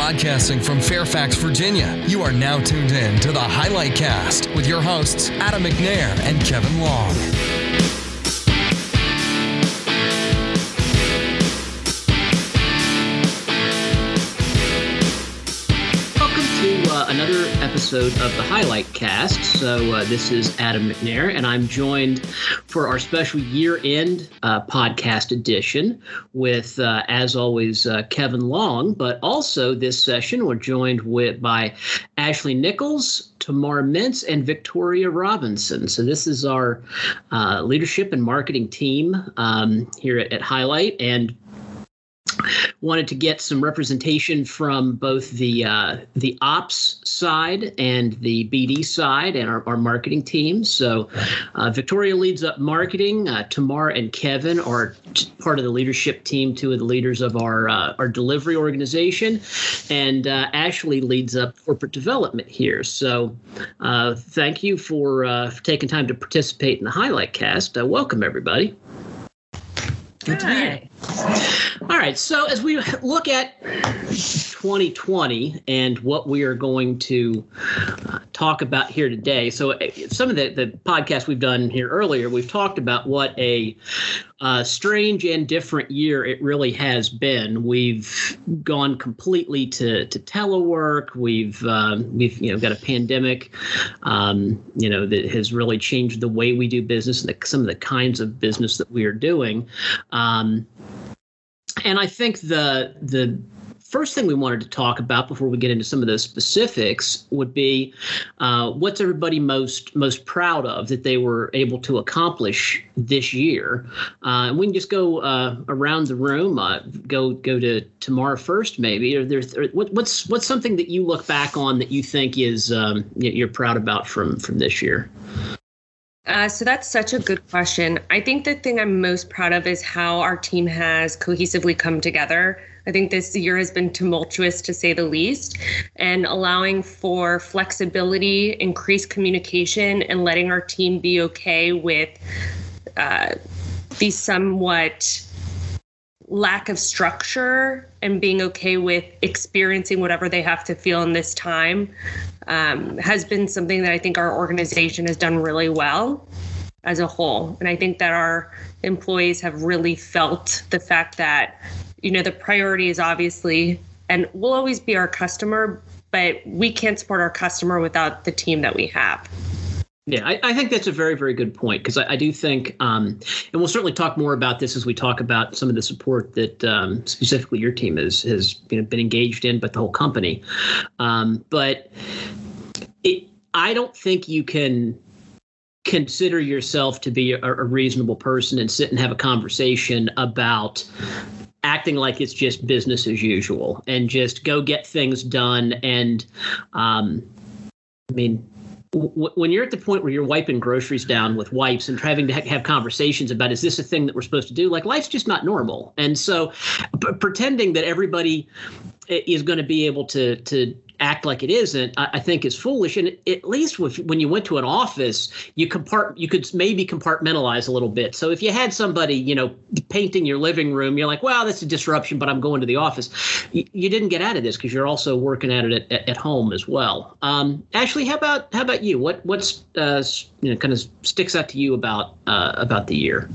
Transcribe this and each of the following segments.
Broadcasting from Fairfax, Virginia, you are now tuned in to the Highlight Cast with your hosts, Adam McNair and Kevin Long. Another episode of the Highlight Cast. So, uh, this is Adam McNair, and I'm joined for our special year end uh, podcast edition with, uh, as always, uh, Kevin Long. But also, this session, we're joined with by Ashley Nichols, Tamar Mintz, and Victoria Robinson. So, this is our uh, leadership and marketing team um, here at, at Highlight. And wanted to get some representation from both the uh, the ops side and the BD side and our, our marketing team. So uh, Victoria leads up marketing. Uh, Tamar and Kevin are part of the leadership team, two of the leaders of our uh, our delivery organization, and uh, Ashley leads up corporate development here. So uh, thank you for, for, taking time to participate in the highlight cast. welcome everybody. Good to be here. All right. So as we look at 2020 and what we are going to uh, talk about here today, so uh, some of the the podcasts we've done here earlier, we've talked about what a uh, strange and different year it really has been. We've gone completely to to telework. We've um, we've you know got a pandemic, um, you know that has really changed the way we do business and the, some of the kinds of business that we are doing. Um, and I think the the first thing we wanted to talk about before we get into some of those specifics would be uh, what's everybody most most proud of that they were able to accomplish this year. Uh, and we can just go uh, around the room. Uh, go go to Tamar first, maybe. Or or what, what's what's something that you look back on that you think is um, you're proud about from from this year. Uh, so that's such a good question. I think the thing I'm most proud of is how our team has cohesively come together. I think this year has been tumultuous to say the least, and allowing for flexibility, increased communication, and letting our team be okay with uh, somewhat lack of structure and being okay with experiencing whatever they have to feel in this time um, has been something that I think our organization has done really well as a whole. And I think that our employees have really felt the fact that, you know, the priority is obviously and will always be our customer, but we can't support our customer without the team that we have. Yeah, I, I, think that's a very, very good point because I, I, do think, um, and we'll certainly talk more about this as we talk about some of the support that um, specifically your team has has you know, been engaged in, but the whole company. Um, but it, I don't think you can consider yourself to be a, a reasonable person and sit and have a conversation about acting like it's just business as usual and just go get things done and um, I mean when you're at the point where you're wiping groceries down with wipes and having to have conversations about is this a thing that we're supposed to do? Like life's just not normal. And so p- pretending that everybody eh, is going to be able to to act like it isn't, I, I think is foolish. And at least with, when you went to an office, you compart you could maybe compartmentalize a little bit. So if you had somebody, you know, painting your living room, you're like, well, that's a disruption, but I'm going to the office. You, you didn't get out of this because you're also working at it at, at home as well. Um, Ashley, how about how about you? What what's uh, you know kind of sticks out to you about uh, about the year?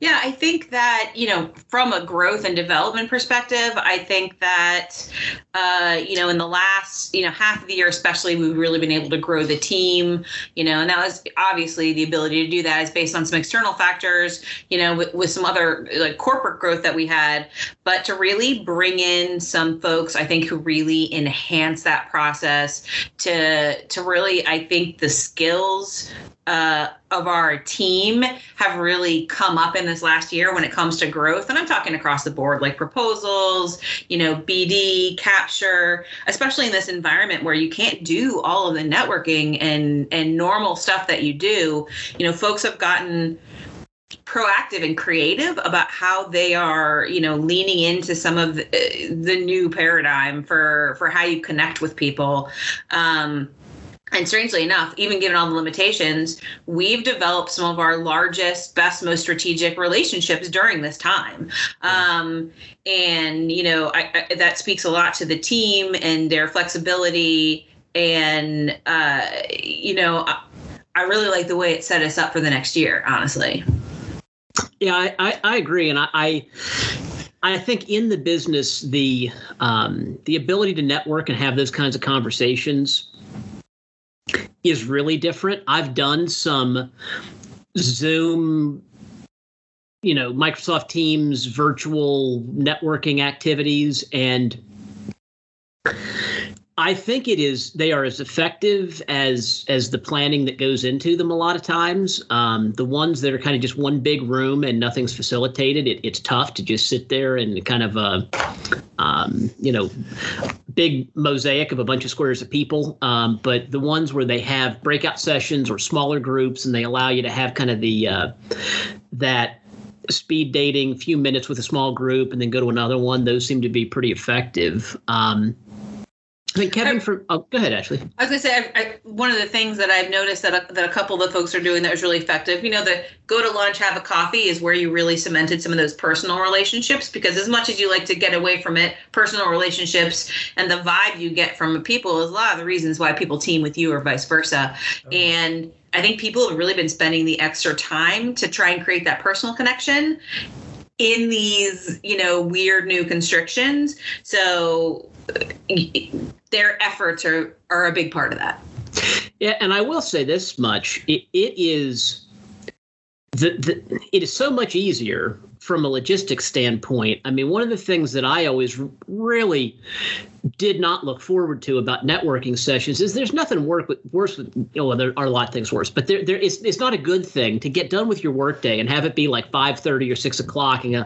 Yeah, I think that you know from a growth and development perspective, I think that uh, you know in the last you know half of the year, especially, we've really been able to grow the team. You know, and that was obviously the ability to do that is based on some external factors. You know, with, with some other like corporate growth that we had, but to really bring in some folks, I think who really enhance that process to to really, I think the skills uh, of our team have really come up in this last year when it comes to growth. And I'm talking across the board, like proposals, you know, BD, capture, especially in this environment where you can't do all of the networking and and normal stuff that you do. You know, folks have gotten proactive and creative about how they are you know leaning into some of the, the new paradigm for for how you connect with people um, and strangely enough, even given all the limitations, we've developed some of our largest, best, most strategic relationships during this time. Um, and, you know, I, I, that speaks a lot to the team and their flexibility. And, uh, you know, I, I really like the way it set us up for the next year, honestly. Yeah, I, I, agree. And I, I I think in the business, the um, the ability to network and have those kinds of conversations is really different. I've done some Zoom, you know, Microsoft Teams virtual networking activities, and I think it is they are as effective as as the planning that goes into them a lot of times. Um, the ones that are kind of just one big room and nothing's facilitated, it, it's tough to just sit there and kind of uh, um, you know big mosaic of a bunch of squares of people. Um, but the ones where they have breakout sessions or smaller groups and they allow you to have kind of the uh, that speed dating, few minutes with a small group, and then go to another one. Those seem to be pretty effective. Um, I think Kevin, for oh, go ahead, Ashley. I was gonna say I, I, one of the things that I've noticed that a, that a couple of the folks are doing that was really effective. You know, the go to lunch, have a coffee is where you really cemented some of those personal relationships. Because as much as you like to get away from it, personal relationships and the vibe you get from people is a lot of the reasons why people team with you or vice versa. Oh. And I think people have really been spending the extra time to try and create that personal connection in these, you know, weird new constrictions. So their efforts are are a big part of that. Yeah, and I will say this much: it, it is the, the it is so much easier from a logistics standpoint. I mean, one of the things that I always really did not look forward to about networking sessions is there's nothing work with, worse with oh, you know there are a lot of things worse but there there is it's not a good thing to get done with your workday and have it be like 5:30 or 6 o'clock and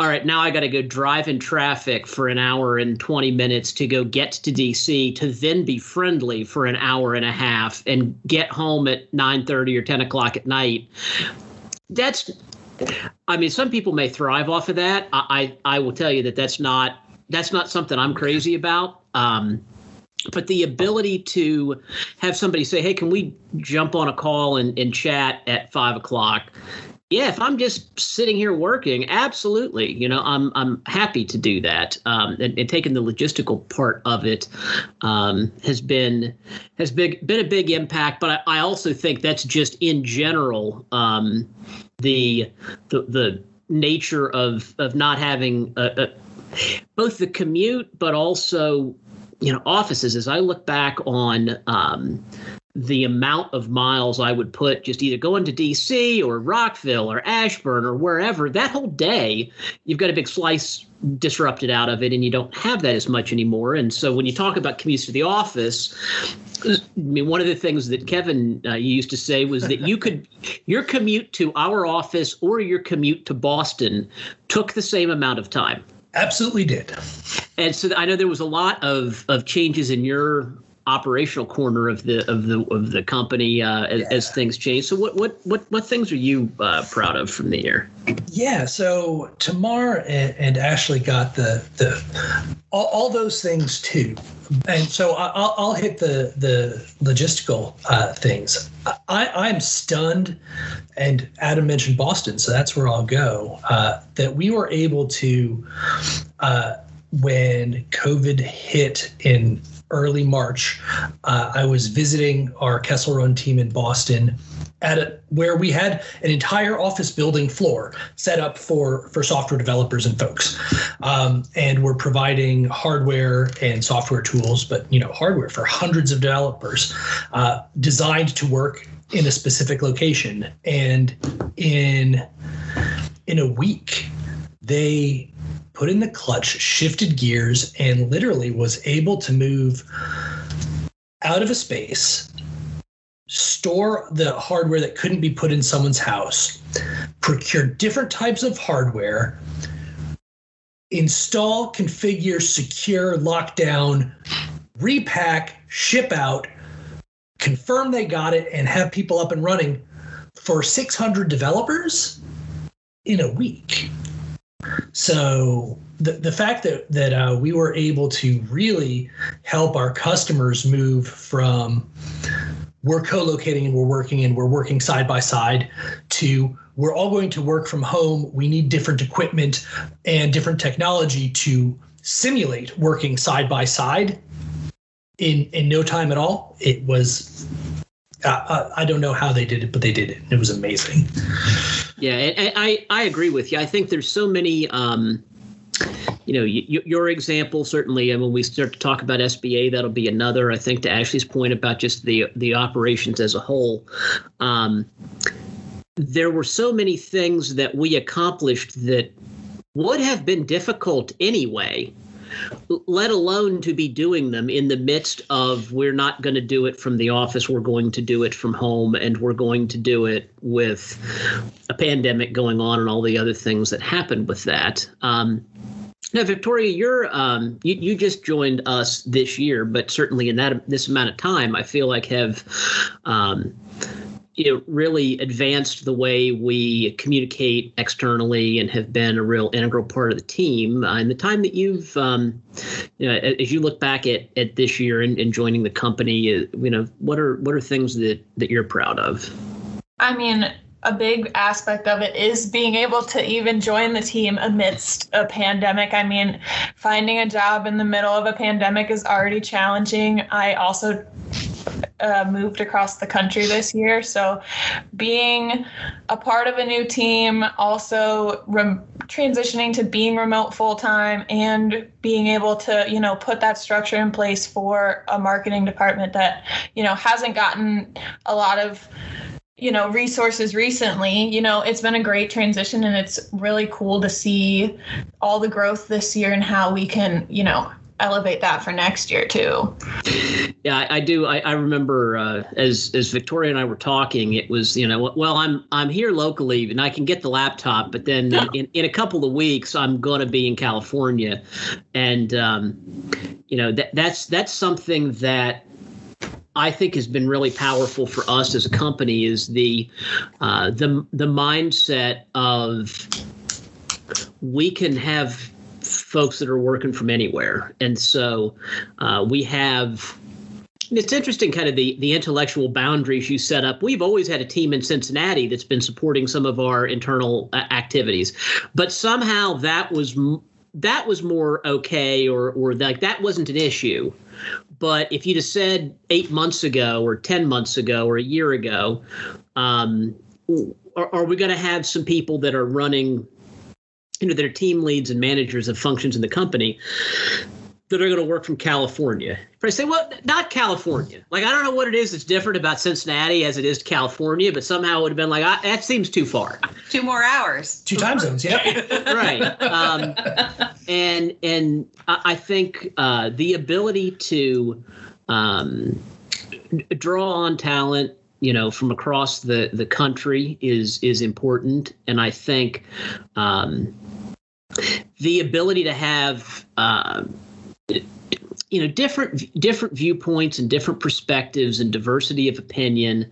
all right now I got to go drive in traffic for an hour and 20 minutes to go get to DC to then be friendly for an hour and a half and get home at 9:30 or 10 o'clock at night that's I mean, some people may thrive off of that. I, I, I will tell you that that's not that's not something I'm crazy about. Um, but the ability to have somebody say, "Hey, can we jump on a call and, and chat at five o'clock?" Yeah, if I'm just sitting here working, absolutely. You know, I'm I'm happy to do that. Um, and, and, taking the logistical part of it um, has been has big been a big impact. But I, I also think that's just in general um, the the the nature of of not having a, a both the commute, but also you know offices. As I look back on um, the amount of miles I would put just either going to DC or Rockville or Ashburn or wherever, that whole day, you've got a big slice disrupted out of it and you don't have that as much anymore. And so when you talk about commutes to the office, I mean, one of the things that Kevin uh, used to say was that you could, your commute to our office or your commute to Boston took the same amount of time. Absolutely did. And so I know there was a lot of of changes in your operational corner of the of the of the company uh, as, yeah. as, things change. So what what what what things are you uh, proud of from the year? Yeah, so Tamar and, and Ashley got the the all, all, those things too, and so I'll, I'll hit the the logistical uh, things. I, I'm stunned, and Adam mentioned Boston, so that's where I'll go. Uh, that we were able to uh, when COVID hit in early March, uh, I was visiting our Kessel Run team in Boston at a, where we had an entire office building floor set up for for software developers and folks, um, and we're providing hardware and software tools, but you know hardware for hundreds of developers, uh, designed to work in a specific location, and in in a week they put in the clutch, shifted gears, and literally was able to move out of a space, store the hardware that couldn't be put in someone's house, procure different types of hardware, install, configure, secure, lock down, repack, ship out, confirm they got it, and have people up and running for 600 developers in a week. So the, the fact that that uh, we were able to really help our customers move from we're co-locating and we're working and we're working side by side to we're all going to work from home. We need different equipment and different technology to simulate working side by side in in no time at all. It was I don't know how they did it, but they did it. It was amazing. Yeah, I I agree with you. I think there's so many. Um, you know, your example certainly, and when we start to talk about SBA, that'll be another. I think to Ashley's point about just the the operations as a whole, um, there were so many things that we accomplished that would have been difficult anyway let alone to be doing them in the midst of we're not going to do it from the office, we're going to do it from home, and we're going to do it with a pandemic going on and all the other things that happened with that. Um, now, Victoria, you're um, you, you just joined us this year, but certainly in that this amount of time, I feel like have um, know, really advanced the way we communicate externally and have been a real integral part of the team. Uh, in the time that you've, um, you know, as you look back at, at this year and, and joining the company, uh, you know, what are what are things that that you're proud of? I mean, a big aspect of it is being able to even join the team amidst a pandemic. I mean, finding a job in the middle of a pandemic is already challenging. I also uh, moved across the country this year. So, being a part of a new team, also transitioning to being remote full time, and being able to, you know, put that structure in place for a marketing department that, you know, hasn't gotten a lot of you know resources recently you know it's been a great transition and it's really cool to see all the growth this year and how we can you know elevate that for next year too. Yeah, I, I do. I, I remember uh, as as Victoria and I were talking, it was you know, well, I'm I'm here locally and I can get the laptop, but then in, in a couple of weeks I'm going to be in California, and um, you know that that's that's something that I think has been really powerful for us as a company is the uh, the the mindset of we can have folks that are working from anywhere. And so uh, we have it's interesting kind of the the intellectual boundaries you set up. We've always had a team in cincinnati that's been supporting some of our internal uh, activities. But somehow that was that was more okay or or like that wasn't an issue. But if you'd have said eight months ago or ten months ago or a year ago um, are, are we going to have some people that are running you know, that are team leads and managers of functions in the company that are going to work from California. But I say, well, not California. Like, I don't know what it is that's different about Cincinnati as it is to California, but somehow it would have been like, I, that seems too far. Two more hours. Two time zones, yeah. right. Um, and and I think uh, the ability to um, draw on talent you know from across the the country is is important and i think um, the ability to have uh, you know different different viewpoints and different perspectives and diversity of opinion.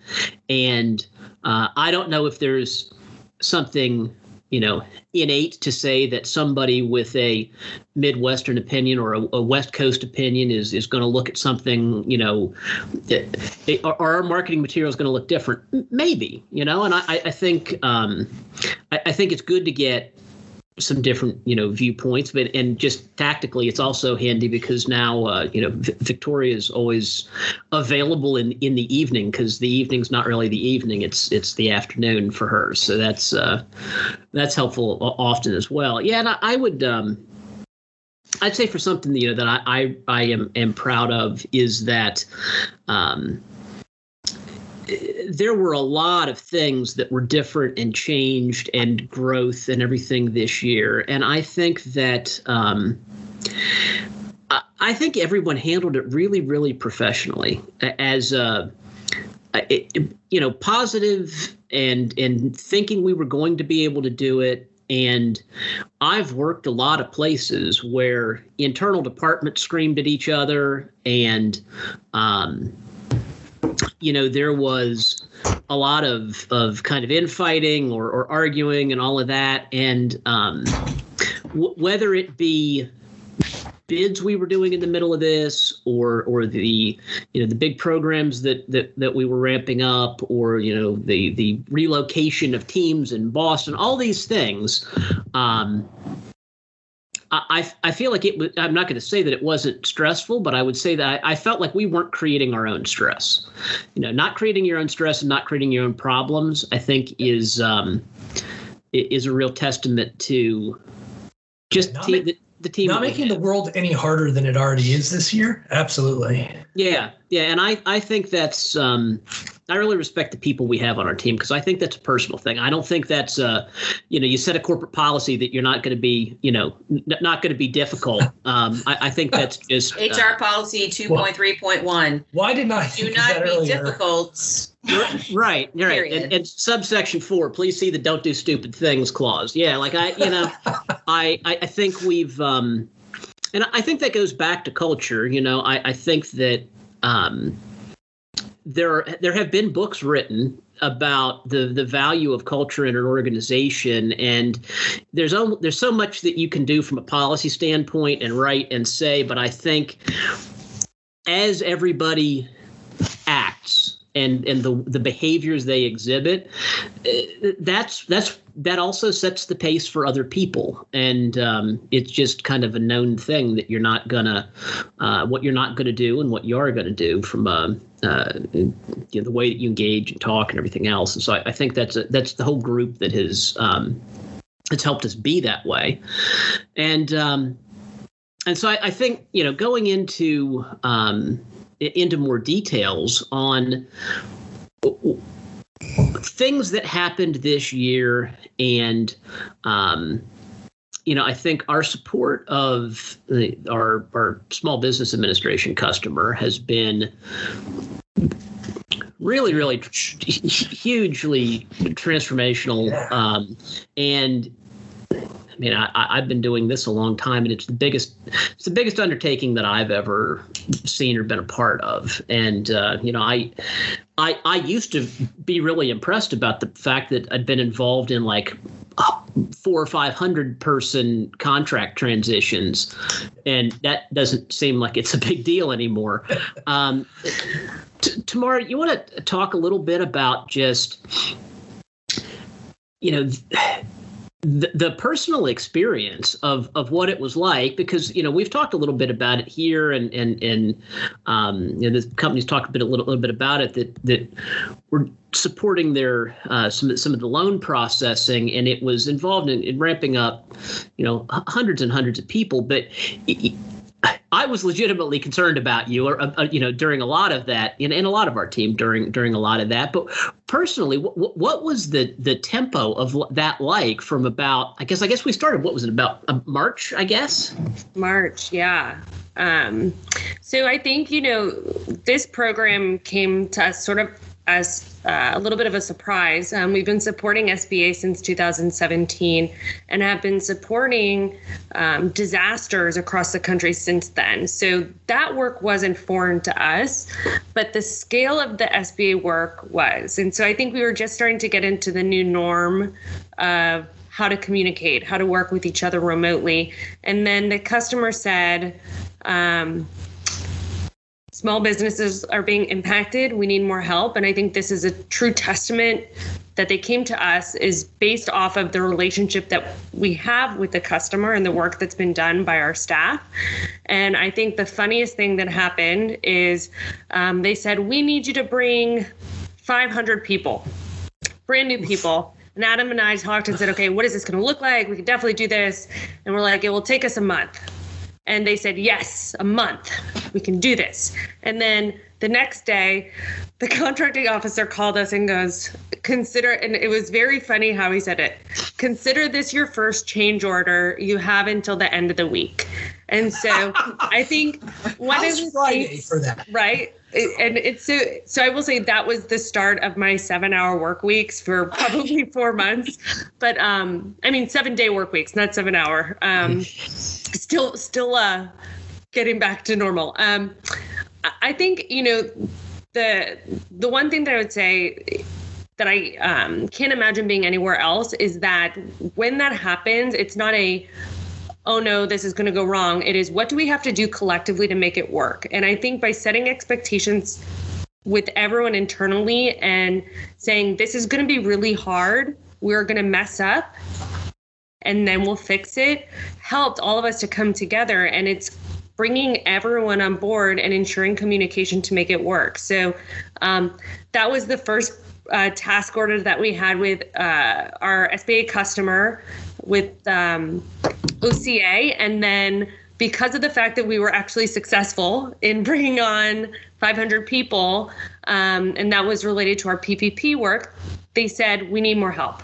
And uh, i don't know if there's something you know innate to say that somebody with a midwestern opinion or a, a west coast opinion is is going to look at something you know it, are our marketing materials going to look different. Maybe you know and i i think um I, I think it's good to get some different you know viewpoints but and just tactically it's also handy because now uh, you know v- victoria is always available in in the evening because the evening's not really the evening it's it's the afternoon for her. So that's uh that's helpful often as well. Yeah and i, I would um i'd say for something you know that i i, I am am proud of is that um there were a lot of things that were different and changed and growth and everything this year. And I think that um, I think everyone handled it really, really professionally as it, you know positive and and thinking we were going to be able to do it and I've worked a lot of places where internal departments screamed at each other and um, you know, there was a lot of, of kind of infighting or, or arguing and all of that. And um, w- whether it be bids we were doing in the middle of this or or the you know the big programs that that, that we were ramping up or you know the the relocation of teams in Boston all these things um I, I feel like it was, I'm not going to say that it wasn't stressful, but I would say that I, I, felt like we weren't creating our own stress. You know, not creating your own stress and not creating your own problems, I think is um, is a real testament to just te- the, the team. Not making the world any harder than it already is this year. Absolutely. Yeah, yeah, and I I think that's um, I really respect the people we have on our team because I think that's a personal thing. I don't think that's uh, you know, you set a corporate policy that you're not going to be, you know, n- not going to be difficult. Um, I, I think that's just HR uh, policy two point three point one. Why did not do not be earlier? difficult? right, right. And, and, subsection four, please see the "don't do stupid things" clause. Yeah, like I, you know, I, I think we've, um, and I think that goes back to culture. You know, I, I think that um, there there have been books written about the the value of culture in an organization and there's there's so much that you can do from a policy standpoint and write and say but i think as everybody acts and and the the behaviors they exhibit uh, that's that's that also sets the pace for other people. And um, it's just kind of a known thing that you're not gonna uh, what you're not gonna do and what you are gonna do from a uh, you know, the way that you engage and talk and everything else. And so I, I think that's a, that's the whole group that has um, it's helped us be that way. And um, and so I, I think you know going into um, into more details on things that happened this year and um, you know i think our support of the, our our small business administration customer has been really really tr- hugely transformational um, and I mean, I, have been doing this a long time, and it's the biggest, it's the biggest undertaking that I've ever seen or been a part of. And uh, you know, I, I, I used to be really impressed about the fact that I'd been involved in like four or five hundred person contract transitions, and that doesn't seem like it's a big deal anymore. Um, t- Tamara, you want to talk a little bit about just, you know the, the personal experience of of what it was like because you know we've talked a little bit about it here and and and um, you know the companies talked a bit a little, little bit about it that that we're supporting their uh, some some of the loan processing and it was involved in, in ramping up you know hundreds and hundreds of people but it, I was legitimately concerned about you, or uh, you know, during a lot of that, and, and a lot of our team during during a lot of that. But personally, what, what was the the tempo of that like from about? I guess I guess we started. What was it about uh, March? I guess March. Yeah. Um, so I think you know this program came to us sort of as uh, a little bit of a surprise. Um, we've been supporting SBA since 2017 and have been supporting um, disasters across the country since then. So that work wasn't foreign to us, but the scale of the SBA work was. And so I think we were just starting to get into the new norm of how to communicate, how to work with each other remotely. And then the customer said, um, small businesses are being impacted. We need more help. And I think this is a true testament that they came to us is based off of the relationship that we have with the customer and the work that's been done by our staff. And I think the funniest thing that happened is um, they said, We need you to bring 500 people, brand new people. And Adam and I talked and said, okay, what is this going to look like? We can definitely do this. And we're like, it will take us a month. And they said, Yes, a month. We can do this. And then the next day, the contracting officer called us and goes, Consider, and it was very funny how he said it consider this your first change order. You have until the end of the week. And so I think one of the Friday things, for that. Right and it's so so i will say that was the start of my seven hour work weeks for probably four months but um i mean seven day work weeks not seven hour um still still uh getting back to normal um i think you know the the one thing that i would say that I um, can't imagine being anywhere else is that when that happens, it's not a oh no, this is going to go wrong. It is what do we have to do collectively to make it work? And I think by setting expectations with everyone internally and saying this is going to be really hard, we're going to mess up and then we'll fix it helped all of us to come together and it's bringing everyone on board and ensuring communication to make it work so um, that was the first uh, task order that we had with uh, our SBA customer with um, OCA. And then because of the fact that we were actually successful in bringing on 500 people, um, and that was related to our PPP work, they said, we need more help.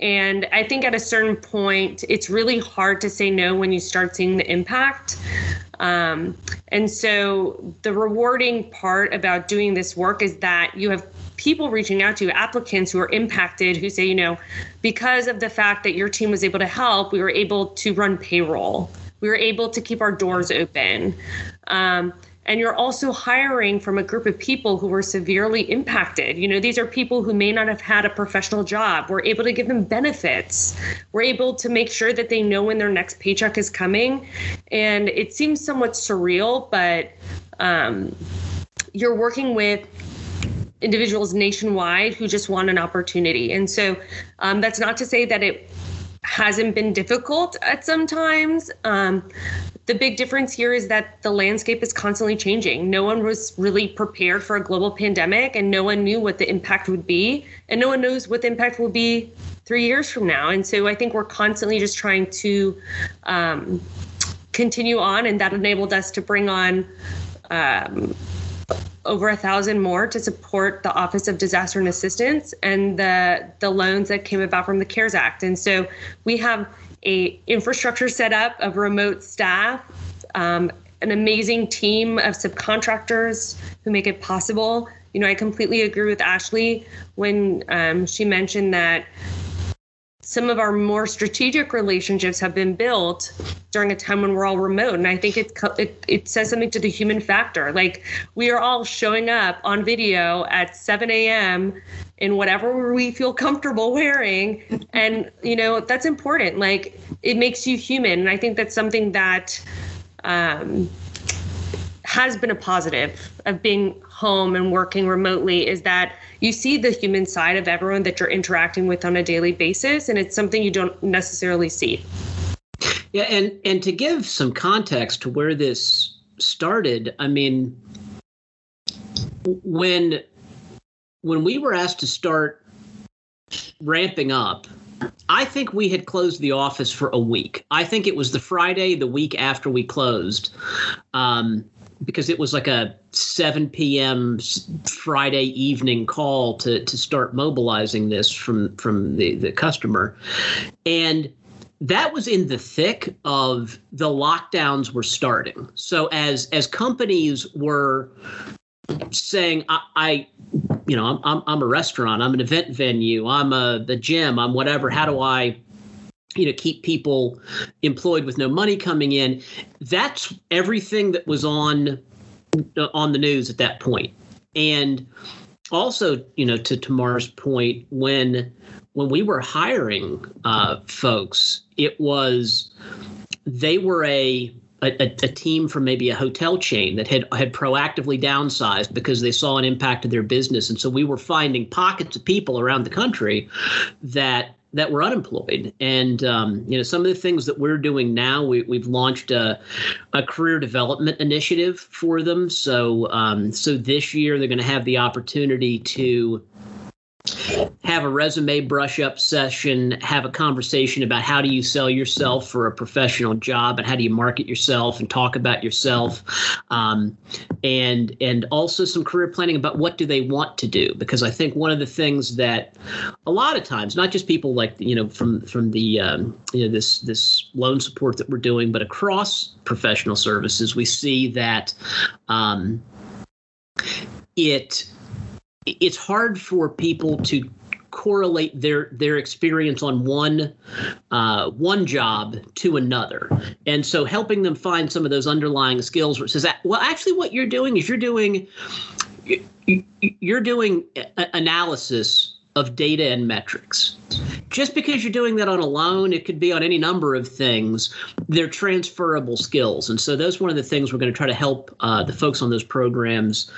And I think at a certain point, it's really hard to say no when you start seeing the impact. Um, and so the rewarding part about doing this work is that you have people reaching out to you, applicants who are impacted, who say, you know, because of the fact that your team was able to help, we were able to run payroll. We were able to keep our doors open. Um, and you're also hiring from a group of people who were severely impacted. You know, these are people who may not have had a professional job. We're able to give them benefits. We're able to make sure that they know when their next paycheck is coming. And it seems somewhat surreal, but um, you're working with individuals nationwide who just want an opportunity. And so um, that's not to say that it hasn't been difficult at some times. Um, the big difference here is that the landscape is constantly changing. No one was really prepared for a global pandemic, and no one knew what the impact would be, and no one knows what the impact will be three years from now. And so I think we're constantly just trying to um, continue on, and that enabled us to bring on. Um, over a thousand more to support the Office of Disaster and Assistance and the the loans that came about from the CARES Act. And so we have a infrastructure set up of remote staff, um, an amazing team of subcontractors who make it possible. You know, I completely agree with Ashley when um, she mentioned that some of our more strategic relationships have been built during a time when we're all remote and i think it, it, it says something to the human factor like we are all showing up on video at 7 a.m in whatever we feel comfortable wearing. And you know that's important. Like it makes you human. And i think that's something that um, has been a positive of being home and working remotely is that you see the human side of everyone that you're interacting with on a daily basis and it's something you don't necessarily see. Yeah and and to give some context to where this started i mean when when we were asked to start ramping up I think we had closed the office for a week. I think it was the Friday, the week after we closed. Um, because it was like a 7 p.m. Friday evening call to to start mobilizing this from from the the customer, and that was in the thick of the lockdowns were starting. So as as companies were saying, I, I you know, I'm, I'm I'm a restaurant, I'm an event venue, I'm a the gym, I'm whatever. How do I you know keep people employed with no money coming in that's everything that was on on the news at that point and also you know to tamar's point when when we were hiring uh, folks it was they were a a, a, team from maybe a hotel chain that had had proactively downsized because they saw an impact to their business, and so we were finding pockets of people around the country that that were unemployed. And um, you know, some of the things that we're doing now, we, we've launched a, a career development initiative for them. So um, so this year they're going to have the opportunity to have a resume brush up session, have a conversation about how do you sell yourself for a professional job and how do you market yourself and talk about yourself, um, and and also some career planning about what do they want to do? Because I think one of the things that a lot of times, not just people like you know from from the um, you know this this loan support that we're doing, but across professional services, we see that um, it it's hard for people to correlate their their experience on one uh, one job to another, and so helping them find some of those underlying skills. It says, well, actually, what you're doing is you're doing you're doing analysis of data and metrics. just because you're doing that on a loan, it could be on any number of things. They're transferable skills, and so those one of the things we're going to try to help uh, the folks on those programs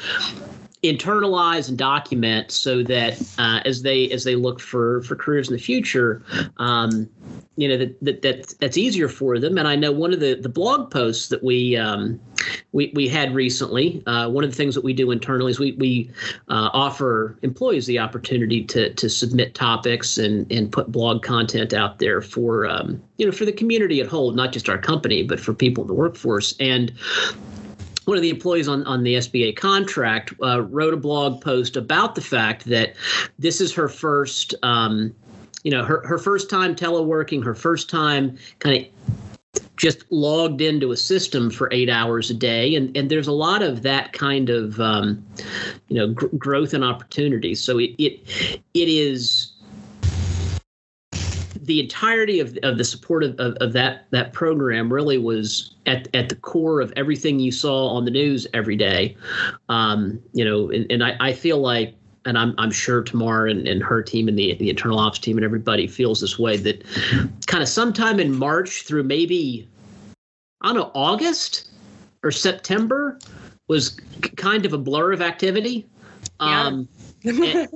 internalize and document so that uh, as they as they look for for careers in the future um, you know that, that that that's easier for them. And i know one of the the blog posts that we um, we, we had recently uh, one of the things that we do internally is we we uh, offer employees the opportunity to to submit topics and and put blog content out there for um, you know for the community at whole not just our company but for people in the workforce. And one of the employees on, on the SBA contract uh, wrote a blog post about the fact that this is her first, um, you know, her, her first time teleworking, her first time kind of just logged into a system for eight hours a day. And, and there's a lot of that kind of, um, you know, gr- growth and opportunity. So it, it, it is the entirety of, of the support of, of, of, that that program really was at, at the core of everything you saw on the news every day. Um, you know, and, and I, I feel like and I'm, I'm sure Tamar and, and her team and the, the internal ops team and everybody feels this way that kind of sometime in March through maybe, I don't know, August or September was kind of a blur of activity. Yeah. Um, and,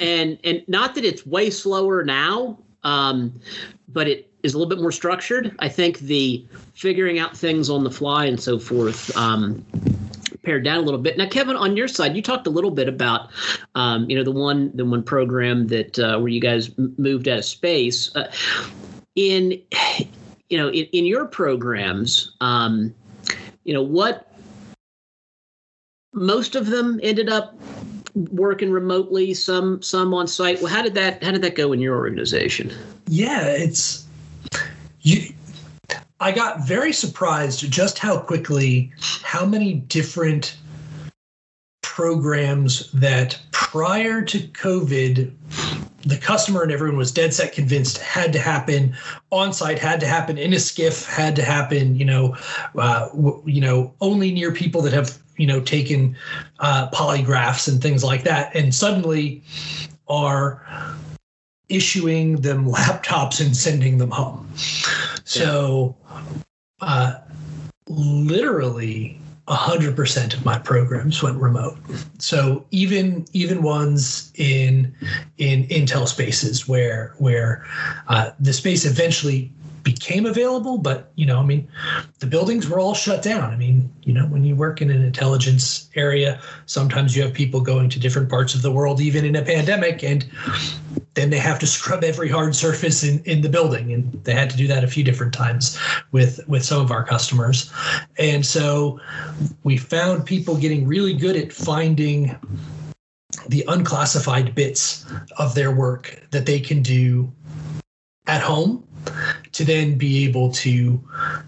and, and not that it's way slower now, um, but it is a little bit more structured. I think the figuring out things on the fly and so forth um, pared down a little bit. Now, Kevin, on your side, you talked a little bit about, um, you know, the one the one program that uh, where you guys moved out of space. Uh, in, you know, in, in your programs, um, you know, what most of them ended up working remotely, some some on site. Well, how did that how did that go in your organization? Yeah, it's you. I got very surprised just how quickly, how many different programs that prior to COVID, the customer and everyone was dead set convinced had to happen on site, had to happen in a SCIF, had to happen, you know, uh, you know, only near people that have you know taken uh, polygraphs and things like that, and suddenly are issuing them laptops and sending them home. So, uh, literally. 100% of my programs went remote so even even ones in in intel spaces where where uh, the space eventually became available, but you know, I mean, the buildings were all shut down. I mean, you know, when you work in an intelligence area, sometimes you have people going to different parts of the world, even in a pandemic, and then they have to scrub every hard surface in, in the building. And they had to do that a few different times with with some of our customers. And so we found people getting really good at finding the unclassified bits of their work that they can do at home to then be able to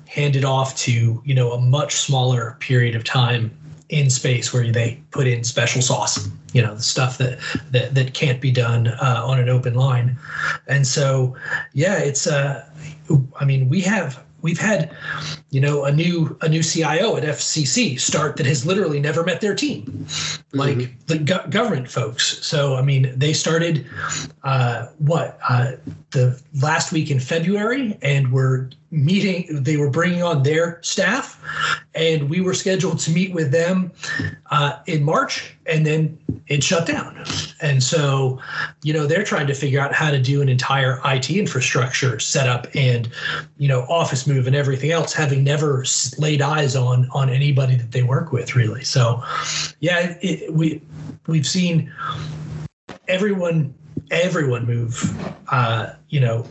hand it off to you know a much smaller period of time in space where they put in special sauce you know the stuff that that, that can't be done uh, on an open line. And so yeah it's uh i mean we have we've had you know a new a new cio at fcc start that has literally never met their team mm-hmm. like the go- government folks so i mean they started uh, what uh, the last week in february and were meeting they were bringing on their staff and we were scheduled to meet with them uh, in march and then it shut down and so you know they're trying to figure out how to do an entire it infrastructure setup and you know office move and everything else having never laid eyes on on anybody that they work with really. So yeah it, we we've seen everyone everyone move uh, you know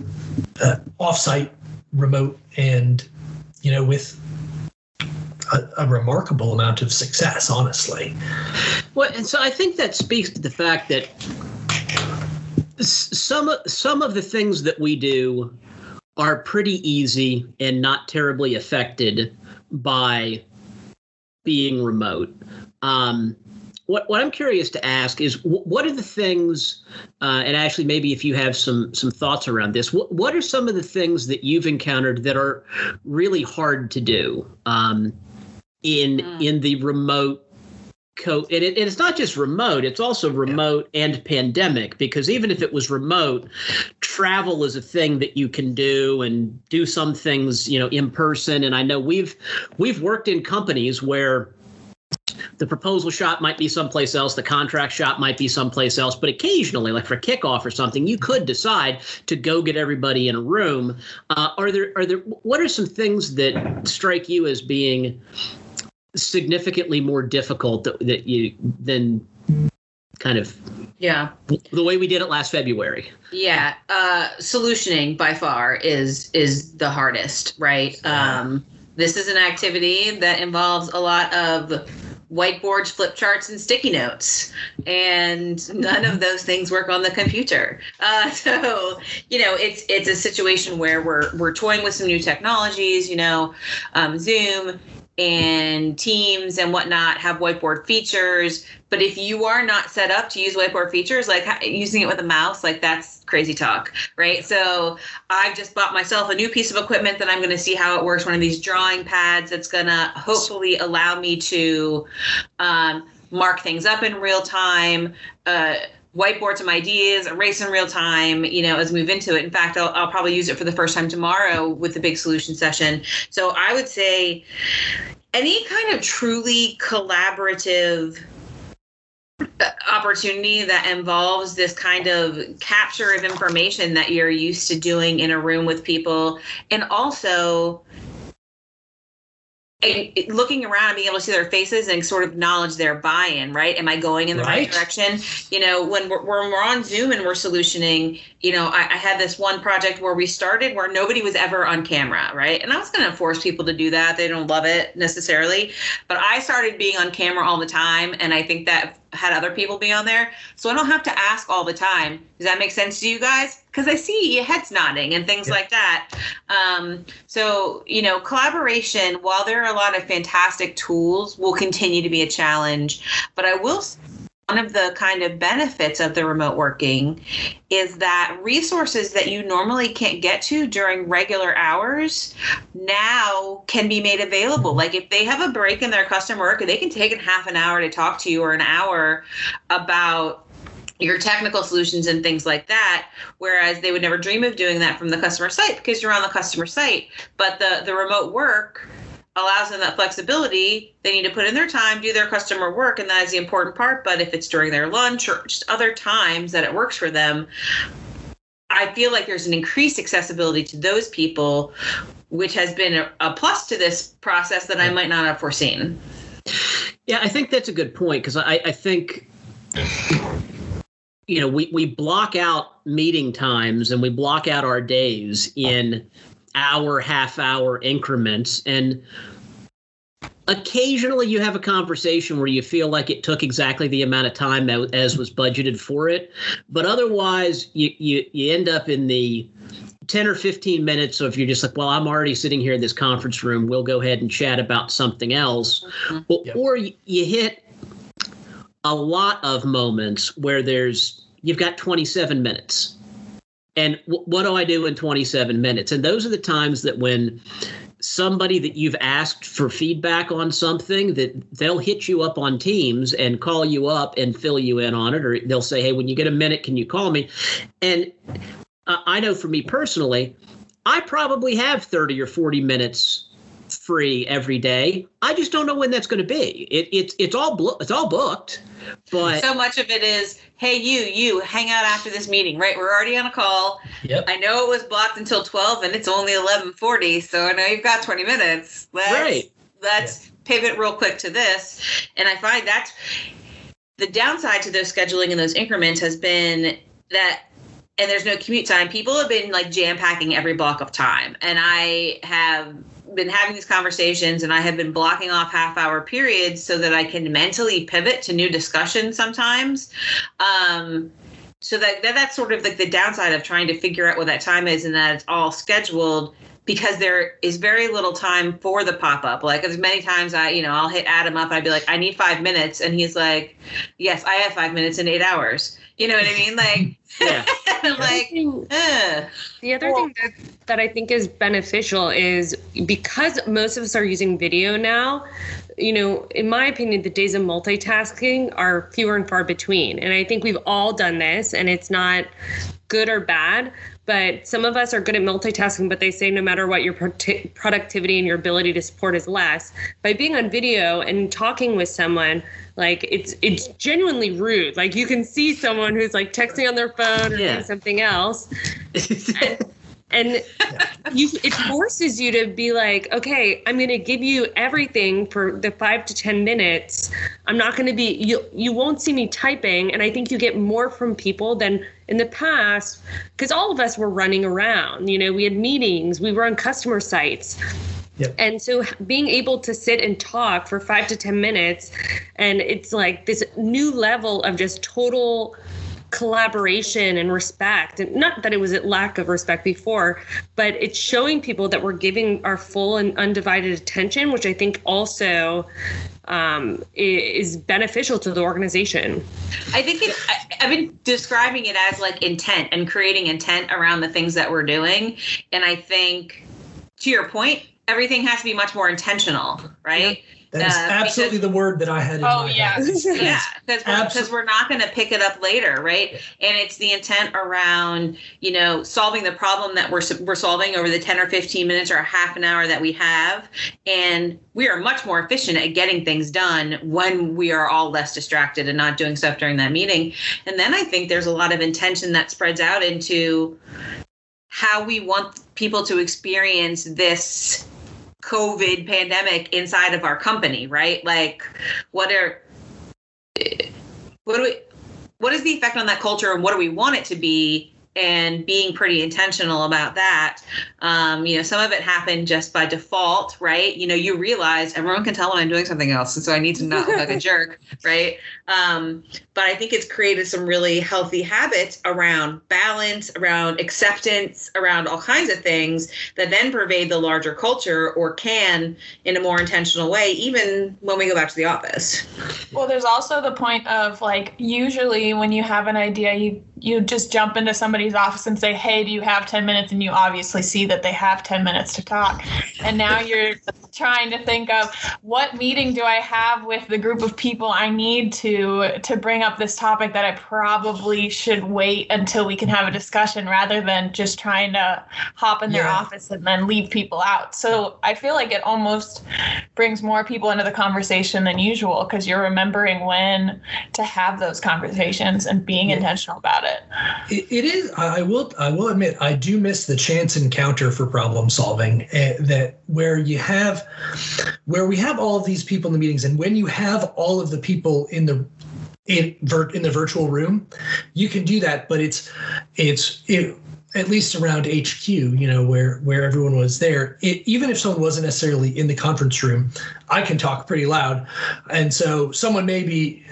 uh, offsite remote and you know with a, a, remarkable amount of success honestly. Well and so i think that speaks to the fact that some some of the things that we do are pretty easy and not terribly affected by being remote um, what what I'm curious to ask is what are the things, uh, and actually maybe if you have some some thoughts around this, what what are some of the things that you've encountered that are really hard to do um, in mm. in the remote co and, it, and it's not just remote it's also remote yeah. and pandemic because even if it was remote travel is a thing that you can do and do some things you know in person and i know we've we've worked in companies where the proposal shop might be someplace else the contract shop might be someplace else but occasionally like for kickoff or something you could decide to go get everybody in a room uh, are there are there what are some things that strike you as being significantly more difficult that, that you than kind of yeah the way we did it last february yeah uh solutioning by far is is the hardest right um this is an activity that involves a lot of whiteboards, flip charts, and sticky notes. And none of those things work on the computer. Uh, so, you know, it's it's a situation where we're we're toying with some new technologies. You know, um, Zoom and Teams and whatnot have whiteboard features. But if you are not set up to use whiteboard features, like using it with a mouse, like that's crazy talk, right? So I've just bought myself a new piece of equipment that I'm going to see how it works. One of these drawing pads that's going to hopefully allow me to um, mark things up in real time. Uh, whiteboard some ideas, erase in real time, you know, as we move into it. In fact, I'll, I'll probably use it for the first time tomorrow with the big solution session. So I would say any kind of truly collaborative opportunity that involves this kind of capture of information that you're used to doing in a room with people and also looking around and being able to see their faces and sort of acknowledge their buy-in right am i going in the right, right direction you know when we're, when we're on zoom and we're solutioning you know I, I, had this one project where we started where nobody was ever on camera right and i was going to force people to do that they don't love it necessarily but i started being on camera all the time and i think that had other people be on there. So I don't have to ask all the time. Does that make sense to you guys? Because I see your heads nodding and things yeah. like that. Um, so, you know, collaboration, while there are a lot of fantastic tools, will continue to be a challenge. But I will one of the kind of benefits of the remote working is that resources that you normally can't get to during regular hours now can be made available. Mm-hmm. Like if they have a break in their customer work, they can take a half an hour to talk to you or an hour about your technical solutions and things like that whereas they would never dream of doing that from the customer site because you're on the customer site but the the remote work allows them that flexibility. They need to put in their time, do their customer work, and that is the important part. But if it's during their lunch or just other times that it works for them, I feel like there's an increased accessibility to those people, which has been a, a plus to this process that I might not have foreseen. Yeah, I think that's a good point because I, I think you know we, we block out meeting times and we block out our days in hour, half hour increments. And occasionally you have a conversation where you feel like it took exactly the amount of time as was budgeted for it. But otherwise, you, you, you end up in the 10 or 15 minutes. So if you're just like, well, I'm already sitting here in this conference room, we'll go ahead and chat about something else. Mm-hmm. Or, yep. or you hit a lot of moments where there's, you've got 27 minutes and w- what do I do in 27 minutes? And those are the times that when somebody that you've asked for feedback on something that they'll hit you up on teams and call you up and fill you in on it or they'll say hey when you get a minute can you call me and uh, i know for me personally i probably have 30 or 40 minutes free every day i just don't know when that's going to be it, it's it's all blo- it's all booked but so much of it is hey you you hang out after this meeting right we're already on a call yep. i know it was blocked until 12 and it's only 11.40 so i know you've got 20 minutes let's right. let's yeah. pivot real quick to this and i find that's the downside to those scheduling and those increments has been that and there's no commute time people have been like jam packing every block of time and i have been having these conversations and I have been blocking off half hour periods so that I can mentally pivot to new discussions sometimes. Um, so that, that that's sort of like the downside of trying to figure out what that time is and that it's all scheduled because there is very little time for the pop up. Like as many times I, you know, I'll hit Adam up. I'd be like, I need five minutes, and he's like, Yes, I have five minutes in eight hours. You know what I mean? Like, yeah. like, the other well, thing that, that I think is beneficial is because most of us are using video now, you know, in my opinion, the days of multitasking are fewer and far between. And I think we've all done this, and it's not good or bad. But some of us are good at multitasking, but they say no matter what, your productivity and your ability to support is less. By being on video and talking with someone, like it's it's genuinely rude. Like you can see someone who's like texting on their phone or yeah. doing something else. and, and you it forces you to be like okay i'm going to give you everything for the 5 to 10 minutes. I'm not going to be you you won't see me typing and i think you get more from people than in the past because all of us were running around you know we had meetings we were on customer sites. Yep. And so being able to sit and talk for five to 10 minutes, and it's like this new level of just total collaboration and respect. And not that it was a lack of respect before but it's showing people that we're giving our full and undivided attention which i think also um, is beneficial to the organization. I think it, I, i've been describing it as like intent and creating intent around the things that we're doing. And i think to your point everything has to be much more intentional right that is uh, absolutely because, the word that I had. In oh yeah, yeah, because we're, we're not going to pick it up later, right? And it's the intent around you know solving the problem that we're we're solving over the ten or fifteen minutes or a half an hour that we have, and we are much more efficient at getting things done when we are all less distracted and not doing stuff during that meeting. And then I think there's a lot of intention that spreads out into how we want people to experience this COVID pandemic inside of our company, right? Like, what are what do we what is the effect on that culture and what do we want it to be and being pretty intentional about that. Um, you know, some of it happened just by default, right? You know, you realize everyone can tell when I'm doing something else, and so I need to not look like a jerk, right? Um, but I think it's created some really healthy habits around balance, around acceptance, around all kinds of things that then pervade the larger culture or can in a more intentional way, even when we go back to the office. Well, there's also the point of like usually when you have an idea, you you just jump into somebody's office and say, "Hey, do you have 10 minutes?" and you obviously see that they have 10 minutes to talk. And now you're trying to think of what meeting do I have with the group of people I need to to bring up this topic that I probably should wait until we can have a discussion rather than just trying to hop in their yeah. office and then leave people out. So I feel like it almost brings more people into the conversation than usual because you're remembering when to have those conversations and being yeah. intentional about it. it. It is I will I will admit I do miss the chance encounter for problem solving uh, that where you have where we have all of these people in the meetings and when you have all of the people in the in, in the virtual room you can do that but it's it's it, at least around HQ, you know, where where everyone was there. It, even if someone wasn't necessarily in the conference room, I can talk pretty loud, and so someone may be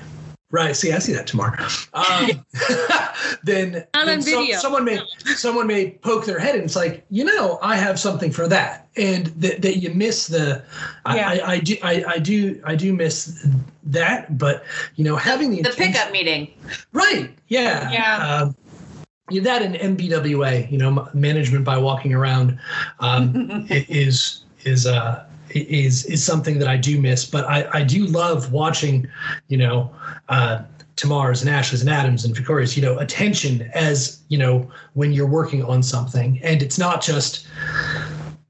Right. See, I see that tomorrow. Um, then, then so, someone may someone may poke their head and it's like, you know, I have something for that, and that that you miss the. Yeah. I, I, I do I, I do I do miss that, but you know, having the the pickup meeting. Right. Yeah. Yeah. Um, that and MBWA, you know, management by walking around, um, is is uh is is something that I do miss. But I, I do love watching, you know, uh, Tamars and Ashes and Adams and Victoria's, you know, attention as, you know, when you're working on something. And it's not just,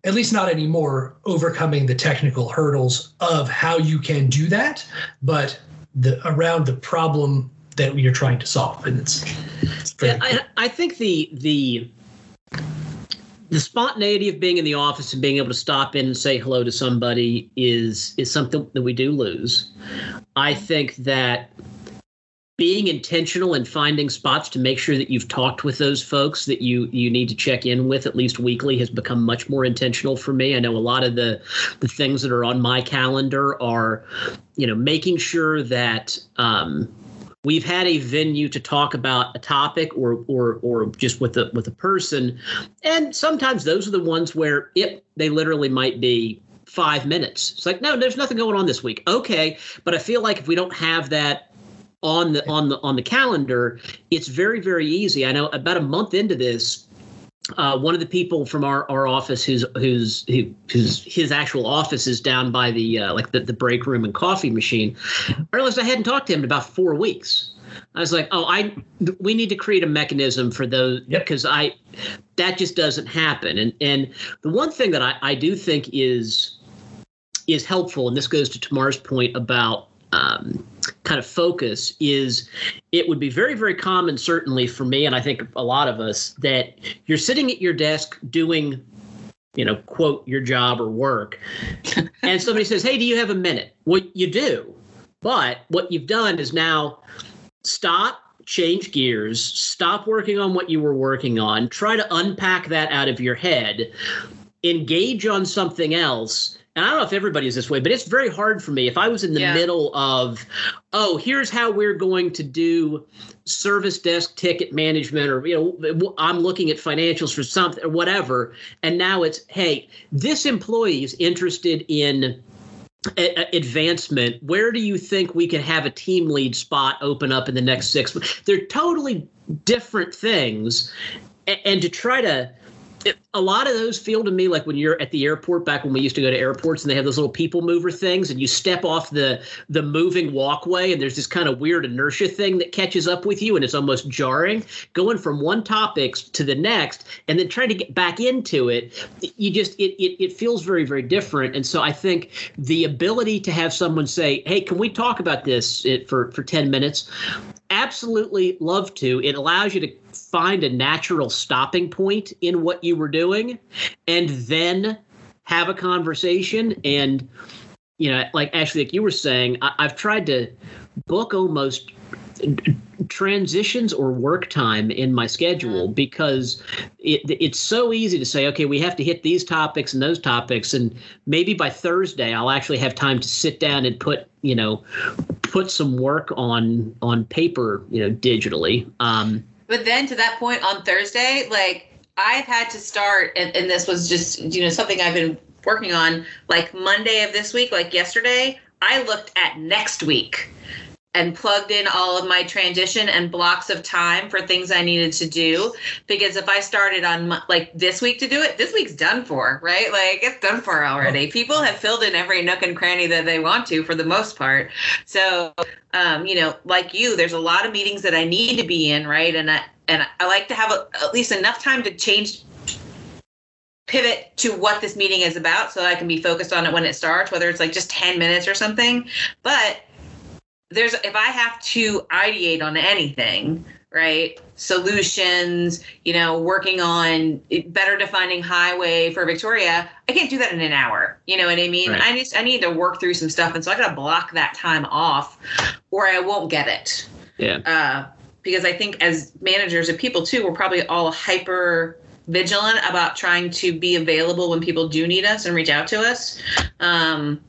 at least not anymore, overcoming the technical hurdles of how you can do that, but the around the problem that you're trying to solve. And it's, it's yeah, I, I think the the the spontaneity of being in the office and being able to stop in and say hello to somebody is is something that we do lose. I think that being intentional and finding spots to make sure that you've talked with those folks that you you need to check in with at least weekly has become much more intentional for me. I know a lot of the the things that are on my calendar are, you know, making sure that um, we've had a venue to talk about a topic or or or just with a with a person. And sometimes those are the ones where it they literally might be five minutes. It's like no there's nothing going on this week. Okay. But i feel like if we don't have that on the on the on the calendar it's very very easy. I know about a month into this uh, one of the people from our, our office who's who's who, who's his actual office is down by the uh, like the, the break room and coffee machine. I realized I hadn't talked to him in about four weeks. I was like, oh, I we need to create a mechanism for those because yep. I that just doesn't happen. And and the one thing that I, I do think is is helpful, and this goes to Tamar's point about um, kind of focus is it would be very very common certainly for me and i think a lot of us that you're sitting at your desk doing you know quote your job or work and somebody says hey do you have a minute? Well you do but what you've done is now stop change gears stop working on what you were working on try to unpack that out of your head engage on something else and I don't know if everybody is this way, but it's very hard for me. If I was in the yeah. middle of, oh, here's how we're going to do service desk ticket management, or you know, I'm looking at financials for something or whatever, and now it's, hey, this employee is interested in a- advancement. Where do you think we can have a team lead spot open up in the next six months? They're totally different things, and to try to it, a lot of those feel to me like when you're at the airport back when we used to go to airports and they have those little people mover things and you step off the the moving walkway and there's this kind of weird inertia thing that catches up with you and it's almost jarring. Going from one topic to the next and then trying to get back into it you just it, it, it feels very very different. And so i think the ability to have someone say hey can we talk about this for for 10 minutes? Absolutely love to. It allows you to find a natural stopping point in what you were doing and then have a conversation. And you know like actually like you were saying I, i've tried to book almost transitions or work time in my schedule mm-hmm. because it, it's so easy to say okay we have to hit these topics and those topics. And maybe by thursday i'll actually have time to sit down and put you know put some work on on paper you know digitally. Um, but then to that point on Thursday, like I've had to start, and, and this was just, you know, something I've been working on like Monday of this week, like yesterday, I looked at next week and plugged in all of my transition and blocks of time for things I needed to do. Because if I started on like this week to do it, this week's done for, right? Like it's done for already. People have filled in every nook and cranny that they want to for the most part. So, um, you know, like you, there's a lot of meetings that I need to be in, right? And I, and I like to have a, at least enough time to change pivot to what this meeting is about so I can be focused on it when it starts, whether it's like just 10 minutes or something. But there's if I have to ideate on anything, right? Solutions, you know, working on better defining highway for Victoria, I can't do that in an hour. You know what I mean? Right. I just I need to work through some stuff, and so I got to block that time off, or I won't get it. Yeah. Uh, because I think as managers of people too, we're probably all hyper vigilant about trying to be available when people do need us and reach out to us. Um,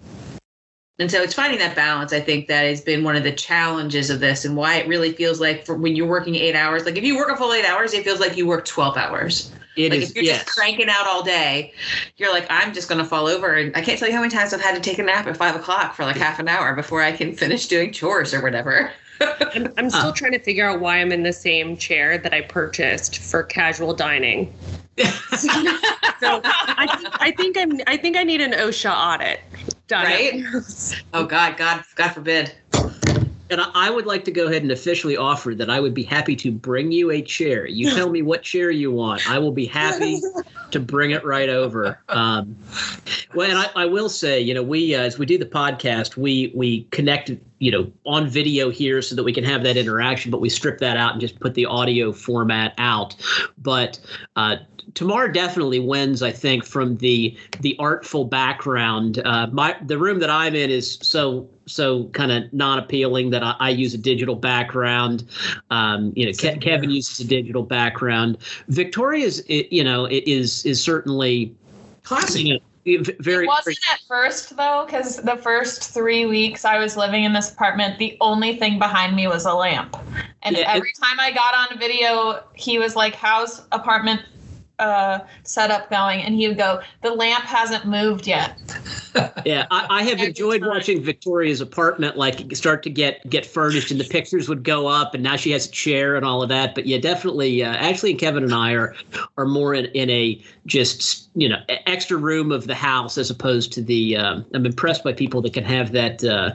and so it's finding that balance i think that has been one of the challenges of this and why it really feels like for when you're working eight hours like if you work a full eight hours it feels like you work 12 hours. It like is, if you're yes. just cranking out all day you're like i'm just going to fall over. And i can't tell you how many times i've had to take a nap at five o'clock for like half an hour before i can finish doing chores or whatever. I'm, I'm, still uh. trying to figure out why i'm in the same chair that i purchased for casual dining. So I think, I think i'm i think i need an osha audit done. Right? oh God, God, God forbid. And I would like to go ahead and officially offer that I would be happy to bring you a chair. You tell me what chair you want. I will be happy to bring it right over. Um, well, and I, I, will say, you know, we uh, as we do the podcast, we we connect, you know, on video here so that we can have that interaction, but we strip that out and just put the audio format out. But uh, Tamar definitely wins, I think, from the the artful background. Uh, my the room that I'm in is so so kind of non appealing that I, I, use a digital background. Um, you know, Ke- Kevin uses a digital background. Victoria's, you know, is is certainly classic. You know, very it wasn't at first though because the first three weeks i was living in this apartment the only thing behind me was a lamp and yeah, every time i got on video he was like how's apartment uh, setup going, and he would go, "The lamp hasn't moved yet." yeah, I, I have enjoyed time. watching Victoria's apartment like start to get get furnished, and the pictures would go up, and now she has a chair and all of that. But yeah, definitely, uh, Ashley and Kevin and I are are more in, in a just you know extra room of the house as opposed to the. Um, I'm impressed by people that can have that uh,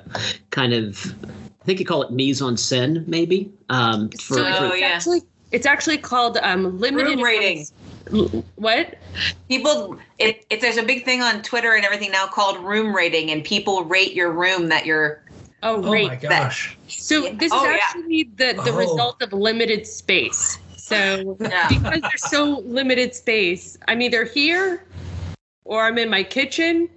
kind of. I think you call it mise en scène, maybe. Um, for, so Oh, it's for- yeah. actually it's actually called um, limited Room rating. L- What? People, it, it there's a big thing on Twitter and everything now called room rating, and people rate your room that you're. Oh, Oh my gosh. So this Oh, is yeah. actually the, the Oh. result of limited space. So Yeah. because there's so limited space, I'm either here or I'm in my kitchen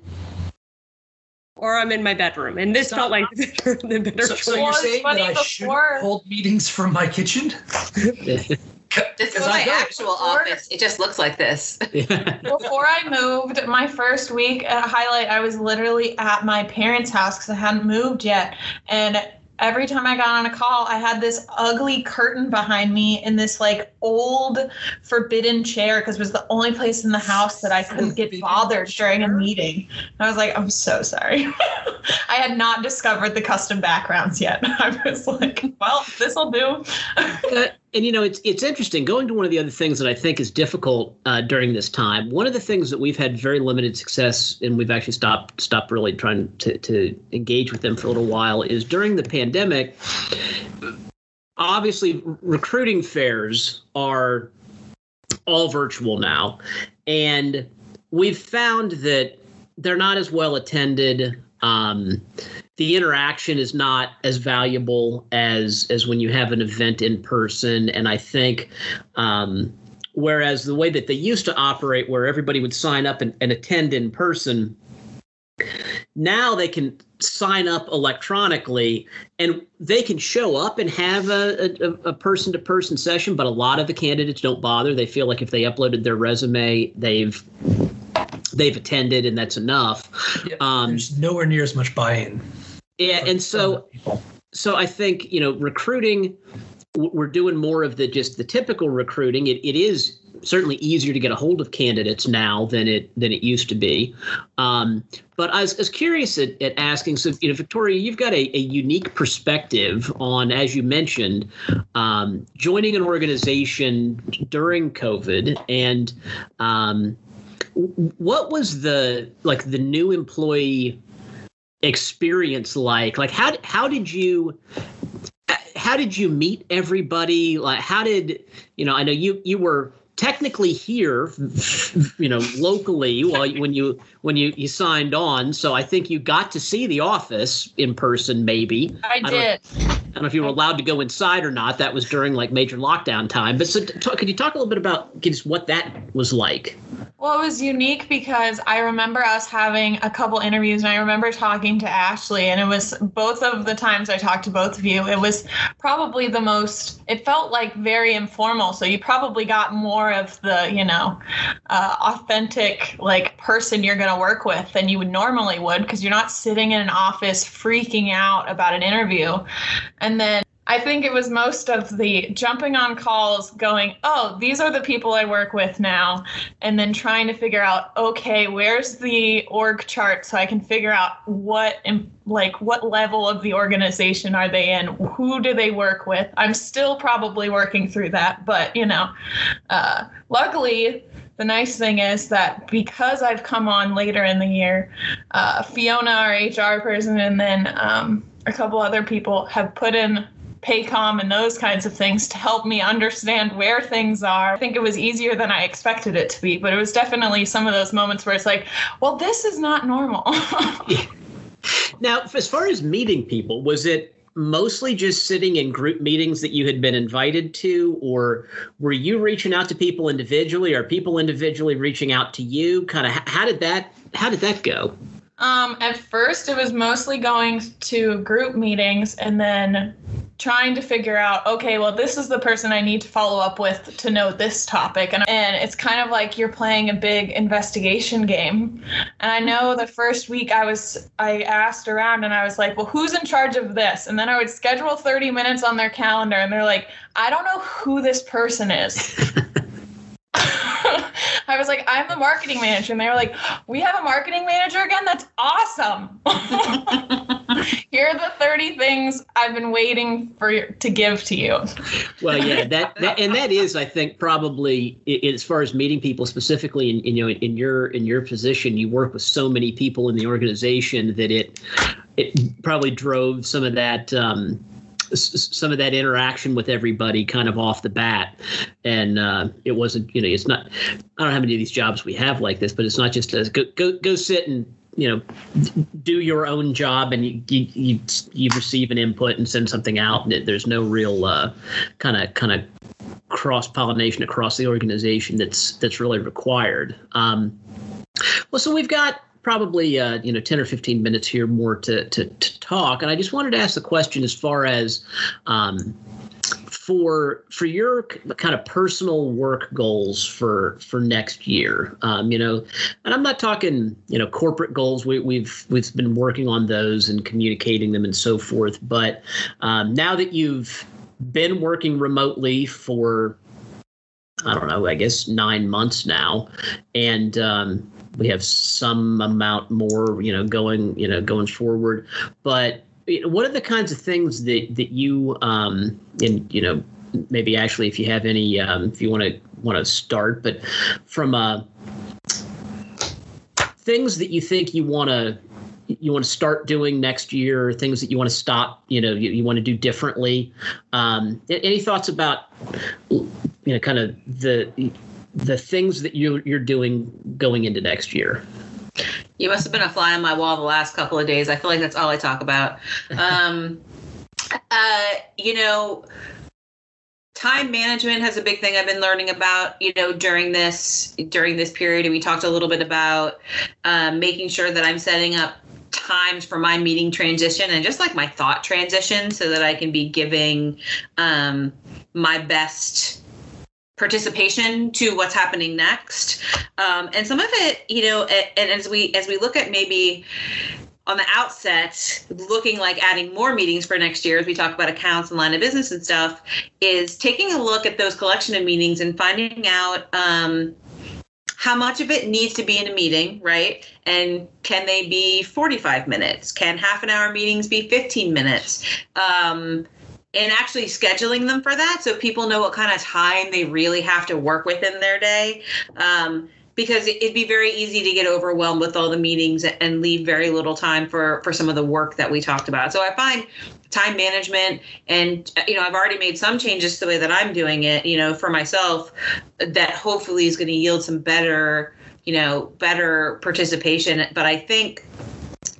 or I'm in my bedroom. And this So- felt like the better, the better So, so you're saying funny that I should before- hold meetings from my kitchen? This is my I don't. actual office. It just looks like this. Before I moved, my first week at Highlight, I was literally at my parents' house because I hadn't moved yet. And every time I got on a call, I had this ugly curtain behind me in this like old forbidden chair because it was the only place in the house that I couldn't get bothered during a meeting. And I was like, I'm so sorry. I had not discovered the custom backgrounds yet. I was like, well, this'll do. And you know, it's it's interesting. Going to one of the other things that I think is difficult uh, during this time. One of the things that we've had very limited success, and we've actually stopped stopped really trying to to engage with them for a little while, is during the pandemic. Obviously, recruiting fairs are all virtual now, and we've found that they're not as well attended. Um, the interaction is not as valuable as as when you have an event in person. And i think um, whereas the way that they used to operate where everybody would sign up and, and attend in person now they can sign up electronically and they can show up and have a, a, a person-to-person session but a lot of the candidates don't bother. They feel like if they uploaded their resume they've they've attended and that's enough. Yeah, Um, There's nowhere near as much buy-in. Yeah and so so I think you know recruiting. We're doing more of the just the typical recruiting. It, it is certainly easier to get a hold of candidates now than it than it used to be. Um, but I was, I was curious at, at asking. So you know, Victoria, you've got a, a unique perspective on, as you mentioned, um, joining an organization during COVID and. Um, what was the like the new employee experience like like how how did you how did you meet everybody? Like how did you know i know you you were technically here you know locally while you- when you when you you signed on. So i think you got to see the office in person maybe. I don't- did. i don't know if you were allowed to go inside or not. That was during like major lockdown time. But so talk, could you talk a little bit about just what that was like Well, it was unique because I remember us having a couple interviews, and I remember talking to Ashley, and it was both of the times I talked to both of you. It was probably the most. It felt like very informal, so you probably got more of the, you know, uh, authentic like person you're going to work with than you would normally would because you're not sitting in an office freaking out about an interview, and then. I think it was most of the jumping on calls, going, oh, these are the people I work with now and then trying to figure out okay where's the org chart so i can figure out what like what level of the organization are they in? Who do they work with? I'm still probably working through that but you know uh, luckily the nice thing is that because i've come on later in the year uh, fiona our hr person and then um, a couple other people have put in Paycom and those kinds of things to help me understand where things are. I think it was easier than I expected it to be, but it was definitely some of those moments where it's like, well, this is not normal. Now, as far as meeting people, was it mostly just sitting in group meetings that you had been invited to, or were you reaching out to people individually, or people individually reaching out to you? Kind of, how did that how did that go? Um, at first, it was mostly going to group meetings and then trying to figure out, okay, well, this is the person I need to follow up with to know this topic. And, and it's kind of like you're playing a big investigation game. And I know the first week I was, I asked around and I was like, well, who's in charge of this? And then I would schedule 30 minutes on their calendar and they're like, I don't know who this person is. I was like, I'm the marketing manager. And they were like, we have a marketing manager again? That's awesome. Here are the 30 things I've been waiting for to give to you. Well, yeah, that, that and that is, I think, probably as far as meeting people specifically in, in you know in your in your position, you work with so many people in the organization that it it probably drove some of that um, some of that interaction with everybody kind of off the bat. And uh, it wasn't you know it's not i don't know how many of these jobs we have like this but it's not just a go go, go sit and you know do your own job and you you, you, you receive an input and send something out. And it, there's no real kind of kind of cross pollination across the organization that's that's really required. Um, well so we've got probably uh, you know 10 or 15 minutes here more to, to, to talk. And i just wanted to ask the question as far as um, for for your kind of personal work goals for for next year. Um, you know and i'm not talking you know corporate goals. We, we've we've been working on those and communicating them and so forth. But um, now that you've been working remotely for I don't know, I guess nine months now, and um, we have some amount more, you know, going, you know, going forward. But what are the kinds of things that that you, um, and you know, maybe actually, if you have any, um, if you want to want to start, but from uh, things that you think you want to you want to start doing next year, things that you want to stop, you know, you, you want to do differently. Um, any thoughts about, you know, kind of the the things that you you're doing going into next year? You must have been a fly on my wall the last couple of days. I feel like that's all I talk about. Um, uh, you know, time management has a big thing I've been learning about. You know, during this during this period, and we talked a little bit about um, making sure that I'm setting up times for my meeting transition and just like my thought transition so that I can be giving um, my best participation to what's happening next um, and some of it you know and as we as we look at maybe on the outset looking like adding more meetings for next year as we talk about accounts and line of business and stuff is taking a look at those collection of meetings and finding out um, how much of it needs to be in a meeting, right? And can they be 45 minutes? Can half an hour meetings be 15 minutes? Um, and actually scheduling them for that so people know what kind of time they really have to work within their day. Um, because it'd be very easy to get overwhelmed with all the meetings and leave very little time for for some of the work that we talked about. So I find time management and you know I've already made some changes to the way that I'm doing it, you know, for myself that hopefully is going to yield some better, you know, better participation, but I think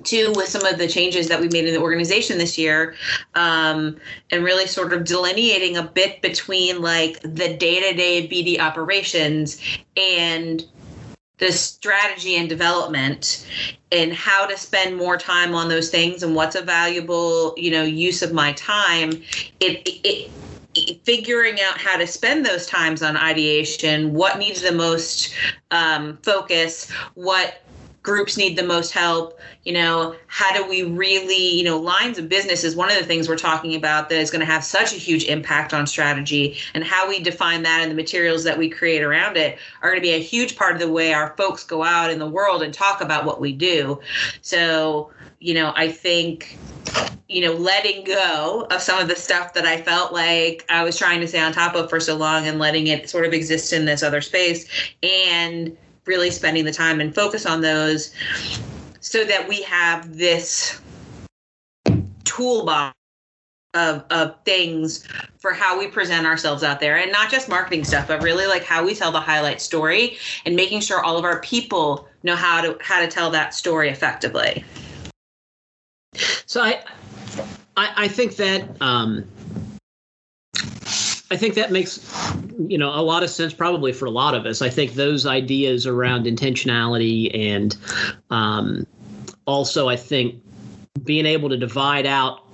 too with some of the changes that we made in the organization this year um, and really sort of delineating a bit between like the day-to-day bd operations and the strategy and development and how to spend more time on those things and what's a valuable you know use of my time. It, it, it figuring out how to spend those times on ideation what needs the most um, focus what groups need the most help you know how do we really you know lines of business is one of the things we're talking about that is going to have such a huge impact on strategy and how we define that and the materials that we create around it are going to be a huge part of the way our folks go out in the world and talk about what we do. So you know i think you know, letting go of some of the stuff that I felt like I was trying to stay on top of for so long and letting it sort of exist in this other space and really spending the time and focus on those so that we have this toolbox of, of things for how we present ourselves out there. And not just marketing stuff but really like how we tell the highlight story and making sure all of our people know how to how to tell that story effectively. So i i, I think that um I think that makes you know a lot of sense probably for a lot of us. I think those ideas around intentionality and um, also I think being able to divide out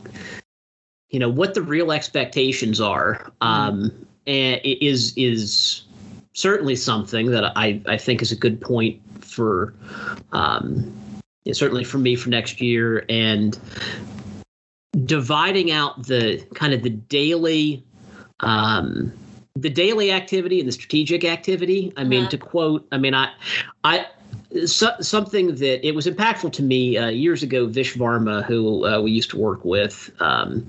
you know what the real expectations are um, and is is certainly something that I, I think is a good point for um, certainly for me for next year and dividing out the kind of the daily um, the daily activity and the strategic activity. I mean, Mhm. to quote, I mean, I, I, so, something that it was impactful to me uh, years ago. Vish Varma, who uh, we used to work with, um,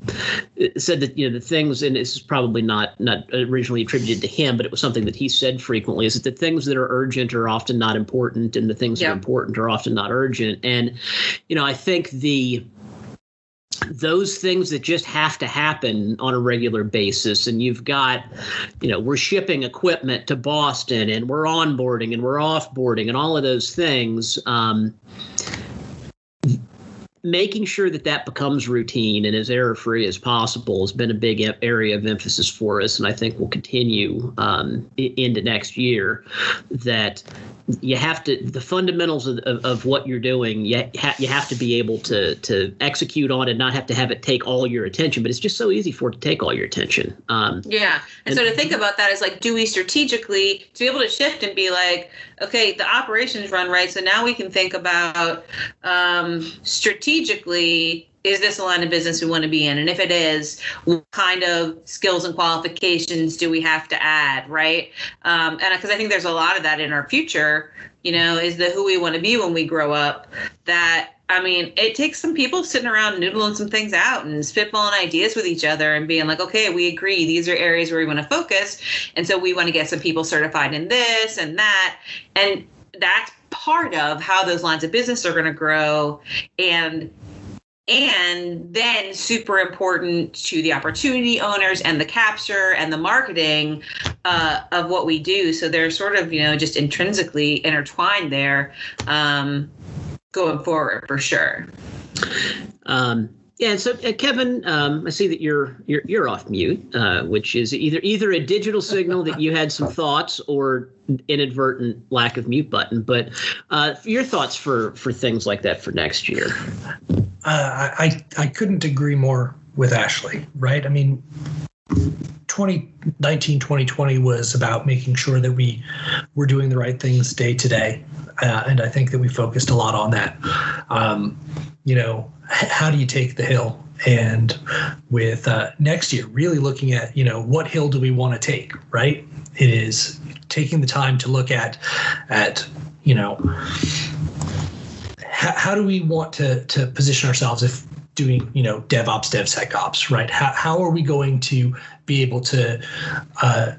said that you know the things, and this is probably not not originally attributed to him, but it was something that he said frequently. Is that the things that are urgent are often not important, and the things that are important are often not urgent. And you know, I think the those things that just have to happen on a regular basis. And you've got you know we're shipping equipment to boston and we're onboarding and we're offboarding and all of those things. Um, making sure that that becomes routine and as error free as possible has been a big area of emphasis for us and i think will continue um, into next year that you have to the fundamentals of, of, of what you're doing you, ha- you have to be able to to execute on and not have to have it take all your attention but it's just so easy for it to take all your attention um, Yeah. And, so to think about that is like, do we strategically to be able to shift and be like, okay, the operations run right, so now we can think about um, strategically. Is this a line of business we want to be in? And if it is, what kind of skills and qualifications do we have to add, right? Um, and because I think there's a lot of that in our future, you know, is the who we want to be when we grow up. That I mean, it takes some people sitting around noodling some things out and spitballing ideas with each other and being like, okay, we agree. These are areas where we want to focus. And so we want to get some people certified in this and that. And that's part of how those lines of business are going to grow. And and then super important to the opportunity owners and the capture and the marketing uh, of what we do so they're sort of you know just intrinsically intertwined there um, going forward for sure Um, yeah, so uh, Kevin, um, I see that you're you're you're off mute, uh, which is either either a digital signal that you had some thoughts or inadvertent lack of mute button. But uh, your thoughts for for things like that for next year. Uh, I I couldn't agree more with Ashley. Right? I mean, 2019 2020 was about making sure that we were doing the right things day to day, uh, and I think that we focused a lot on that. Um, you know, how do you take the hill? And with uh, next year, really looking at you know what hill do we want to take? Right? It is taking the time to look at at you know how, how do we want to to position ourselves if doing you know DevOps, DevSecOps, right? How how are we going to be able to uh,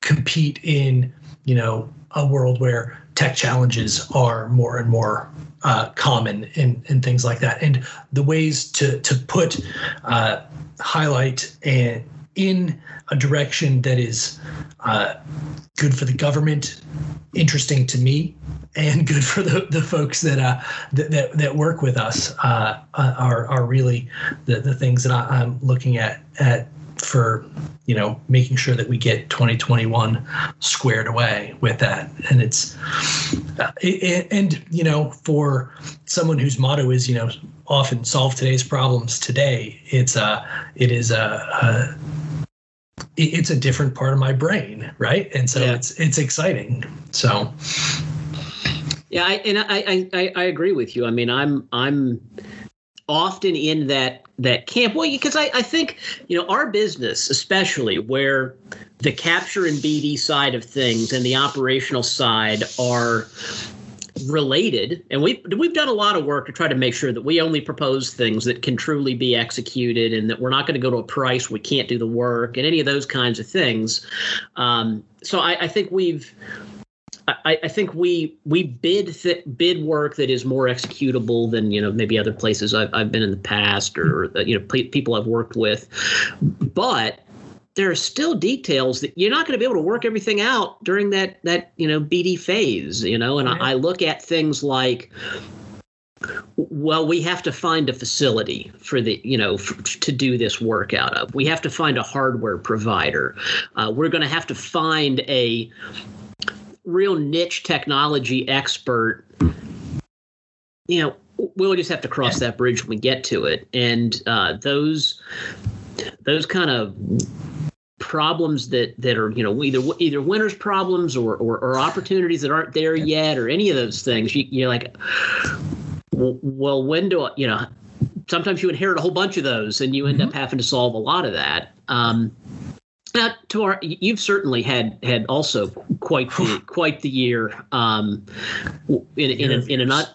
compete in you know a world where tech challenges are more and more uh, common and, and things like that, and the ways to to put uh, highlight and in a direction that is uh, good for the government, interesting to me, and good for the, the folks that uh that, that, that work with us uh, uh, are are really the, the things that I, I'm looking at at for you know making sure that we get 2021 squared away with that. And it's uh, it, and you know for someone whose motto is you know often solve today's problems today it's uh it is a, a it's a different part of my brain right and so Yeah. it's it's exciting so Yeah, I, and I, I, I, I agree with you. I mean, I'm I'm often in that that camp. Well, because I, I think you know our business, especially where the capture and BD side of things and the operational side are related and we we've done a lot of work to try to make sure that we only propose things that can truly be executed and that we're not going to go to a price we can't do the work and any of those kinds of things. Um, so I, I think we've I, I think we we bid th- bid work that is more executable than you know maybe other places I've, I've been in the past or you know pe- people I've worked with, but there are still details that you're not going to be able to work everything out during that that you know BD phase you know and Right. I, I look at things like well we have to find a facility for the you know to do this work out of we have to find a hardware provider uh, we're going to have to find a real niche technology expert, you know, we'll just have to cross that bridge when we get to it. And uh, those those kind of problems that that are you know either either winners problems or, or or opportunities that aren't there yet or any of those things you, you're like well when do I, you know sometimes you inherit a whole bunch of those and you end up having to solve a lot of that. Um, Now, Tor, you've certainly had had also quite the quite the year um, in in, a, in a not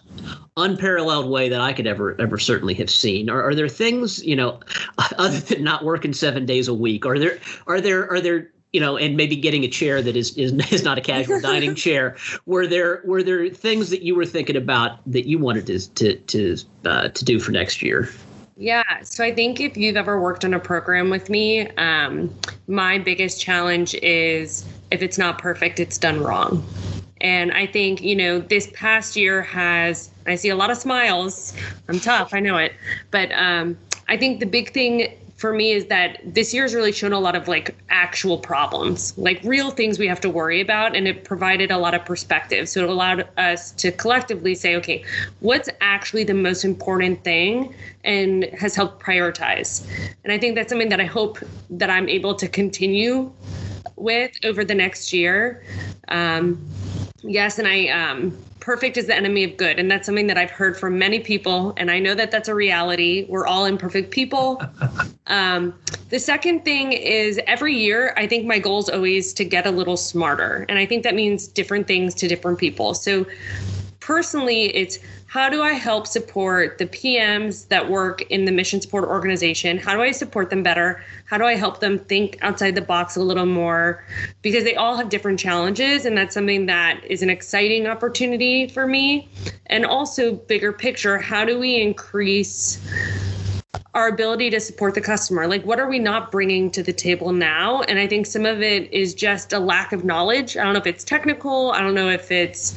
unparalleled way that I could ever ever certainly have seen. Are, are there things you know other than not working seven days a week? Are there are there are there you know, and maybe getting a chair that is is, is not a casual dining chair. Were there were there things that you were thinking about that you wanted to to to uh, to do for next year? Yeah. So I think if you've ever worked on a program with me, um, my biggest challenge is if it's not perfect, it's done wrong. And I think, you know, this past year has, I see a lot of smiles. I'm tough, I know it. But um, I think the big thing for me is that this year has really shown a lot of like actual problems, like real things we have to worry about. And it provided a lot of perspective. So it allowed us to collectively say, okay, what's actually the most important thing and has helped prioritize. And I think that's something that I hope that I'm able to continue with over the next year. Um, yes, and I um, perfect is the enemy of good. And that's something that I've heard from many people. And I know that that's a reality. We're all imperfect people. Um, the second thing is every year, I think my goal is always to get a little smarter. And I think that means different things to different people. So personally, it's how do I help support the PMs that work in the mission support organization? How do I support them better? How do I help them think outside the box a little more? Because they all have different challenges, and that's something that is an exciting opportunity for me. And also, bigger picture, how do we increase? our ability to support the customer. Like, what are we not bringing to the table now? And I think some of it is just a lack of knowledge. I don't know if it's technical, I don't know if it's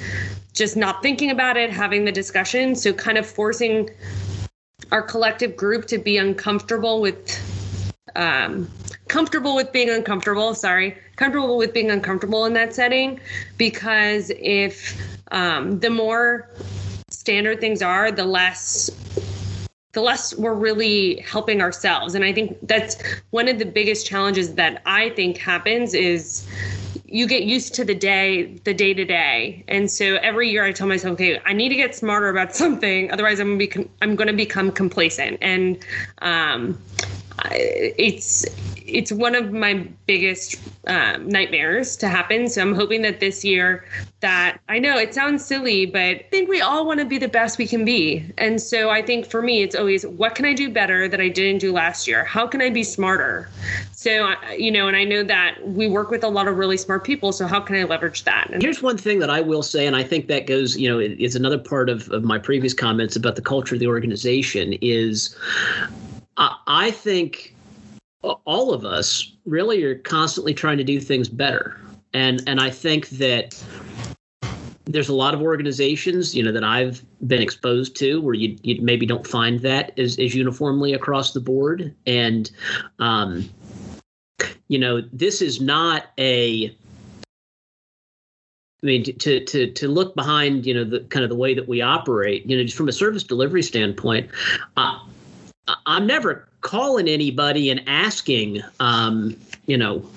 just not thinking about it, having the discussion. So, kind of forcing our collective group to be uncomfortable with, um, comfortable with being uncomfortable. Sorry, comfortable with being uncomfortable in that setting. Because if um, the more standard things are, the less the less we're really helping ourselves and i think that's one of the biggest challenges that i think happens is you get used to the day the day to day and so every year i tell myself okay i need to get smarter about something otherwise i'm going to be i'm going to become complacent. And um, it's it's one of my biggest um, nightmares to happen. So I'm hoping that this year that I know it sounds silly, but I think we all want to be the best we can be. And so I think for me, it's always what can I do better that I didn't do last year? How can I be smarter? So, you know, and I know that we work with a lot of really smart people. So how can I leverage that? And here's one thing that I will say, and I think that goes, you know, it's another part of, of my previous comments about the culture of the organization is I think all of us really are constantly trying to do things better. And and I think that there's a lot of organizations, you know, that I've been exposed to where you, you maybe don't find that as, as uniformly across the board. And, um, you know, this is not a, I mean, to to to look behind, you know, the kind of the way that we operate, you know, just from a service delivery standpoint, uh, I'm never calling anybody and asking, um, you know,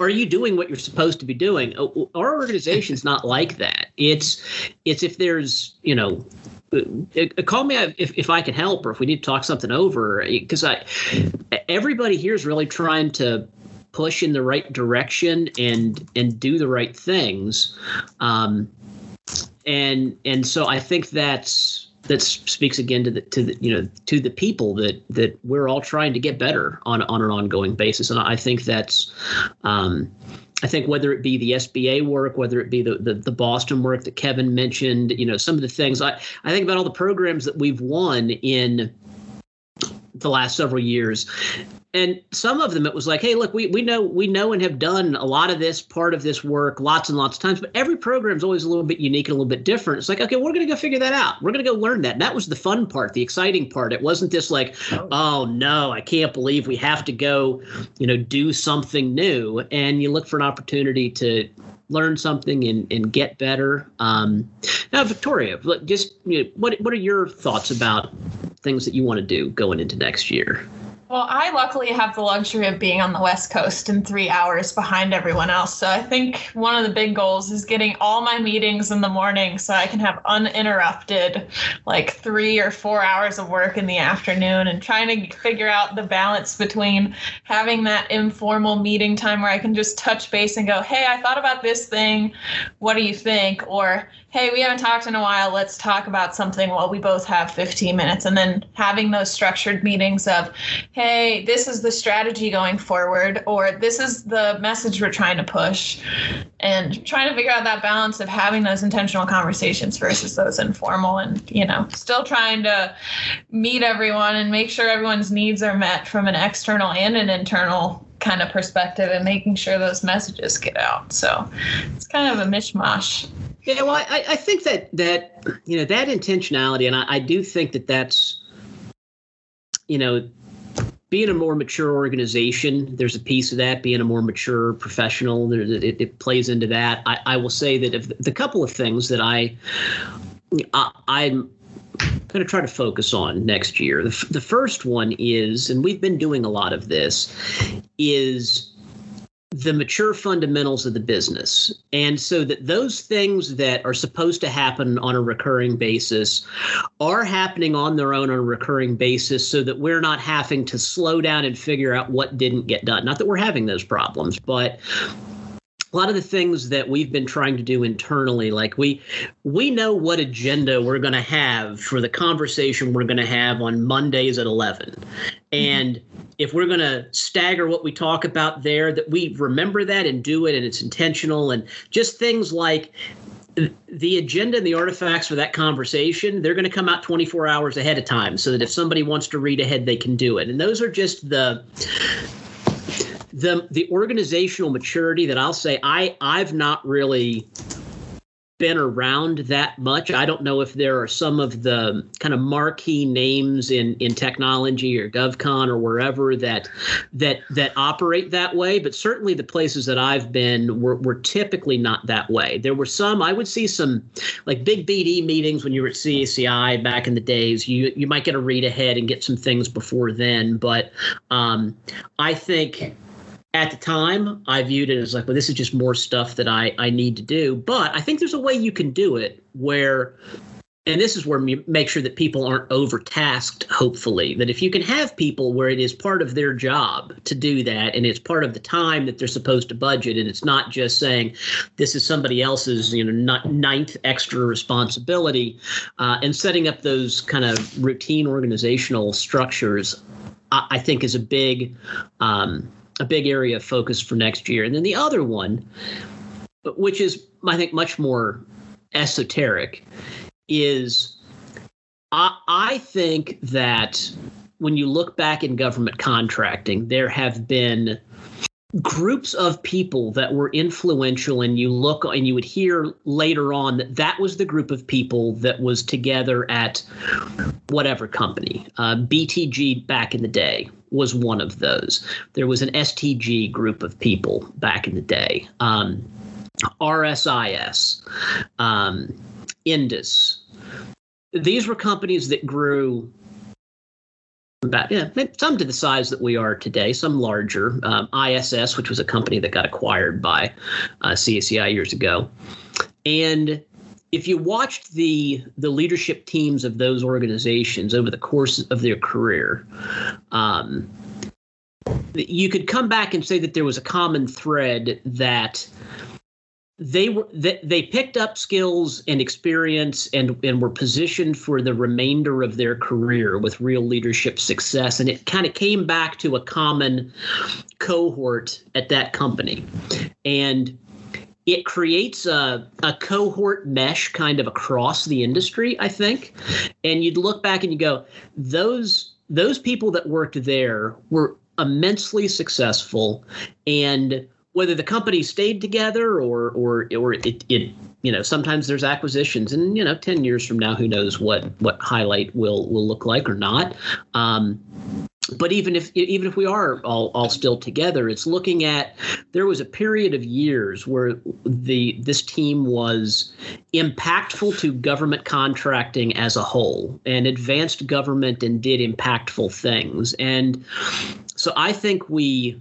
are you doing what you're supposed to be doing? Our organization's not like that. It's it's if there's you know. Uh, uh, call me if, if I can help or if we need to talk something over because I everybody here is really trying to push in the right direction and and do the right things um, and and so I think that's that speaks again to the to the you know to the people that that we're all trying to get better on on an ongoing basis. And i think that's um, I think whether it be the SBA work, whether it be the, the, the Boston work that Kevin mentioned, you know, some of the things I, I think about all the programs that we've won in the last several years. And some of them it was like hey look we, we know we know and have done a lot of this part of this work lots and lots of times but every program is always a little bit unique and a little bit different. It's like okay we're going to go figure that out. We're going to go learn that. And that was the fun part the exciting part. It wasn't this like oh. oh no i can't believe we have to go you know do something new. And you look for an opportunity to learn something and, and get better. Um, now victoria just you know, what, what are your thoughts about things that you want to do going into next year Well, I luckily have the luxury of being on the West Coast and three hours behind everyone else. So I think one of the big goals is getting all my meetings in the morning so I can have uninterrupted like three or four hours of work in the afternoon and trying to figure out the balance between having that informal meeting time where I can just touch base and go, hey, I thought about this thing. What do you think? Or, hey, we haven't talked in a while. Let's talk about something while we both have 15 minutes. And then having those structured meetings of, hey, this is the strategy going forward, or this is the message we're trying to push. And trying to figure out that balance of having those intentional conversations versus those informal and, you know, still trying to meet everyone and make sure everyone's needs are met from an external and an internal kind of perspective and making sure those messages get out. So it's kind of a mishmash. Yeah, well, I, I think that that you know that intentionality, and I, I do think that that's you know being a more mature organization, there's a piece of that. Being a more mature professional, it, it plays into that. I, I will say that if the couple of things that I, I I'm going to try to focus on next year. The, the first one is, and we've been doing a lot of this, is the mature fundamentals of the business. And so that those things that are supposed to happen on a recurring basis are happening on their own on a recurring basis so that we're not having to slow down and figure out what didn't get done. Not that we're having those problems, but a lot of the things that we've been trying to do internally like we we know what agenda we're going to have for the conversation we're going to have on mondays at 11 mm-hmm. and if we're going to stagger what we talk about there that we remember that and do it and it's intentional and just things like the agenda and the artifacts for that conversation they're going to come out 24 hours ahead of time so that if somebody wants to read ahead they can do it. And those are just the the the organizational maturity that I'll say I I've not really been around that much. I don't know if there are some of the kind of marquee names in in technology or GovCon or wherever that that that operate that way, but certainly the places that I've been were, were typically not that way. There were some I would see some like big BD meetings when you were at CACI back in the days. You you might get a read ahead and get some things before then, but um, I think at the time i viewed it as like well this is just more stuff that i i need to do. But i think there's a way you can do it where and this is where you make sure that people aren't overtasked hopefully that if you can have people where it is part of their job to do that and it's part of the time that they're supposed to budget and it's not just saying this is somebody else's you know not ninth extra responsibility uh, and setting up those kind of routine organizational structures I, I think is a big um, a big area of focus for next year. And then the other one, which is I think much more esoteric, is I, I think that when you look back in government contracting, there have been groups of people that were influential and you look and you would hear later on that that was the group of people that was together at whatever company uh, btg back in the day was one of those. There was an STG group of people back in the day. Um, RSIS, um, Indus. These were companies that grew about yeah, some to the size that we are today, some larger. Um, ISS, which was a company that got acquired by uh, CACI years ago, and if you watched the the leadership teams of those organizations over the course of their career, um, you could come back and say that there was a common thread that they were they, they picked up skills and experience and and were positioned for the remainder of their career with real leadership success and it kind of came back to a common cohort at that company and it creates a, a cohort mesh kind of across the industry, I think. And you'd look back and you go, those those people that worked there were immensely successful and whether the company stayed together or or or it, it you know sometimes there's acquisitions and you know 10 years from now who knows what what highlight will will look like or not um, but even if even if we are all, all still together, it's looking at there was a period of years where the this team was impactful to government contracting as a whole and advanced government and did impactful things. And so I think we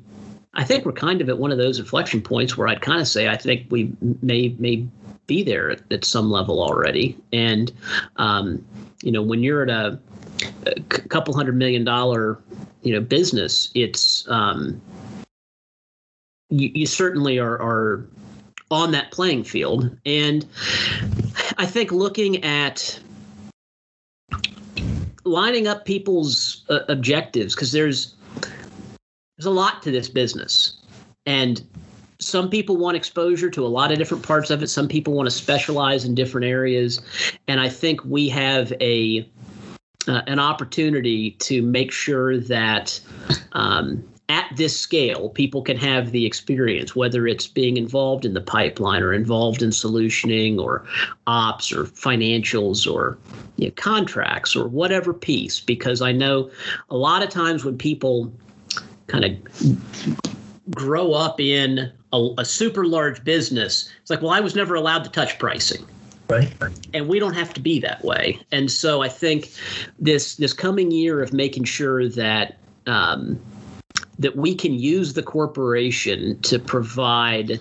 I think we're kind of at one of those inflection points where I'd kind of say I think we may may be there at, at some level already. And um, you know, when you're at a a couple hundred million dollar you know business it's um, you, you certainly are, are on that playing field and i think looking at lining up people's uh, objectives because there's there's a lot to this business. And some people want exposure to a lot of different parts of it. Some people want to specialize in different areas. And i think we have a uh, an opportunity to make sure that um, at this scale, people can have the experience, whether it's being involved in the pipeline or involved in solutioning or ops or financials or you know, contracts or whatever piece. Because I know a lot of times when people kind of grow up in a, a super large business, it's like, well, I was never allowed to touch pricing Right. and we don't have to be that way. And so I think this this coming year of making sure that um, that we can use the corporation to provide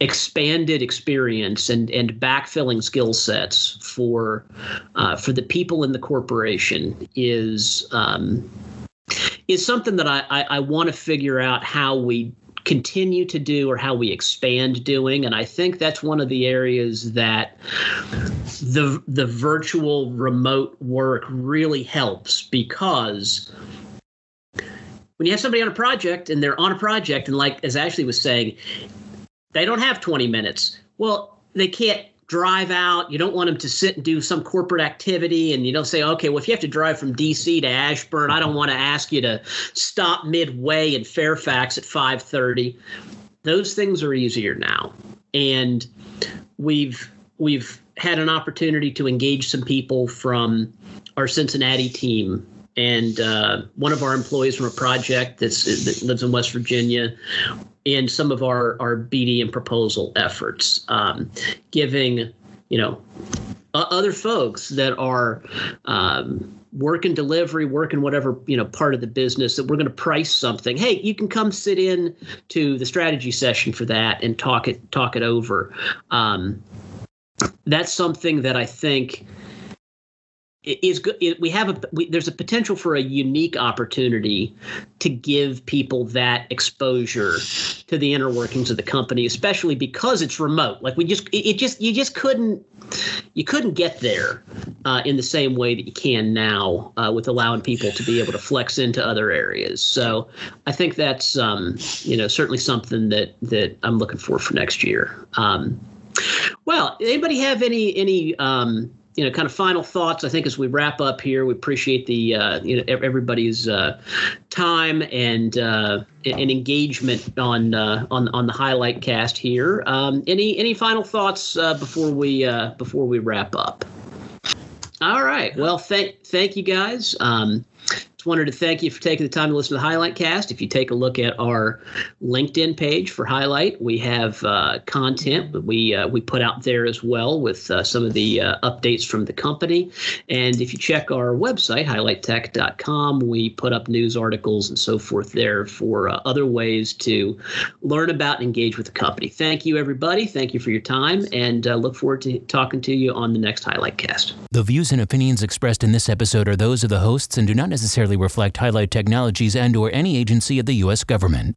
expanded experience and and backfilling skill sets for uh, for the people in the corporation is um, is something that I, I, I want to figure out how we continue to do or how we expand doing. And i think that's one of the areas that the the virtual remote work really helps because when you have somebody on a project and they're on a project and like as ashley was saying they don't have 20 minutes. Well they can't drive out. You don't want them to sit and do some corporate activity and you don't say okay well if you have to drive from dc to ashburn i don't want to ask you to stop midway in fairfax at 5.30 those things are easier now. And we've we've had an opportunity to engage some people from our cincinnati team. And uh, one of our employees from a project that lives in West Virginia, in some of our our BD and proposal efforts, um, giving you know other folks that are um, working delivery, working whatever you know part of the business that we're going to price something. Hey, you can come sit in to the strategy session for that and talk it talk it over. Um, that's something that I think is good. We have a we, there's a potential for a unique opportunity to give people that exposure to the inner workings of the company, especially because it's remote. Like we just it, it just you just couldn't you couldn't get there uh, in the same way that you can now uh, with allowing people to be able to flex into other areas. So I think that's um, you know certainly something that that I'm looking for for next year. Um, well, anybody have any any um, you know, kind of final thoughts. I think as we wrap up here, we appreciate the uh, you know everybody's uh, time and uh, and engagement on uh, on on the highlight cast here. Um, any any final thoughts uh, before we uh, before we wrap up? All right. Well, thank thank you guys. Um, just wanted to thank you for taking the time to listen to the Highlight Cast. If you take a look at our LinkedIn page for Highlight, we have uh, content that we uh, we put out there as well with uh, some of the uh, updates from the company. And if you check our website, highlighttech.com, we put up news articles and so forth there for uh, other ways to learn about and engage with the company. Thank you, everybody. Thank you for your time, and uh, look forward to talking to you on the next Highlight Cast. The views and opinions expressed in this episode are those of the hosts and do not reflect Highlight Technologies and or any agency of the U.S. government.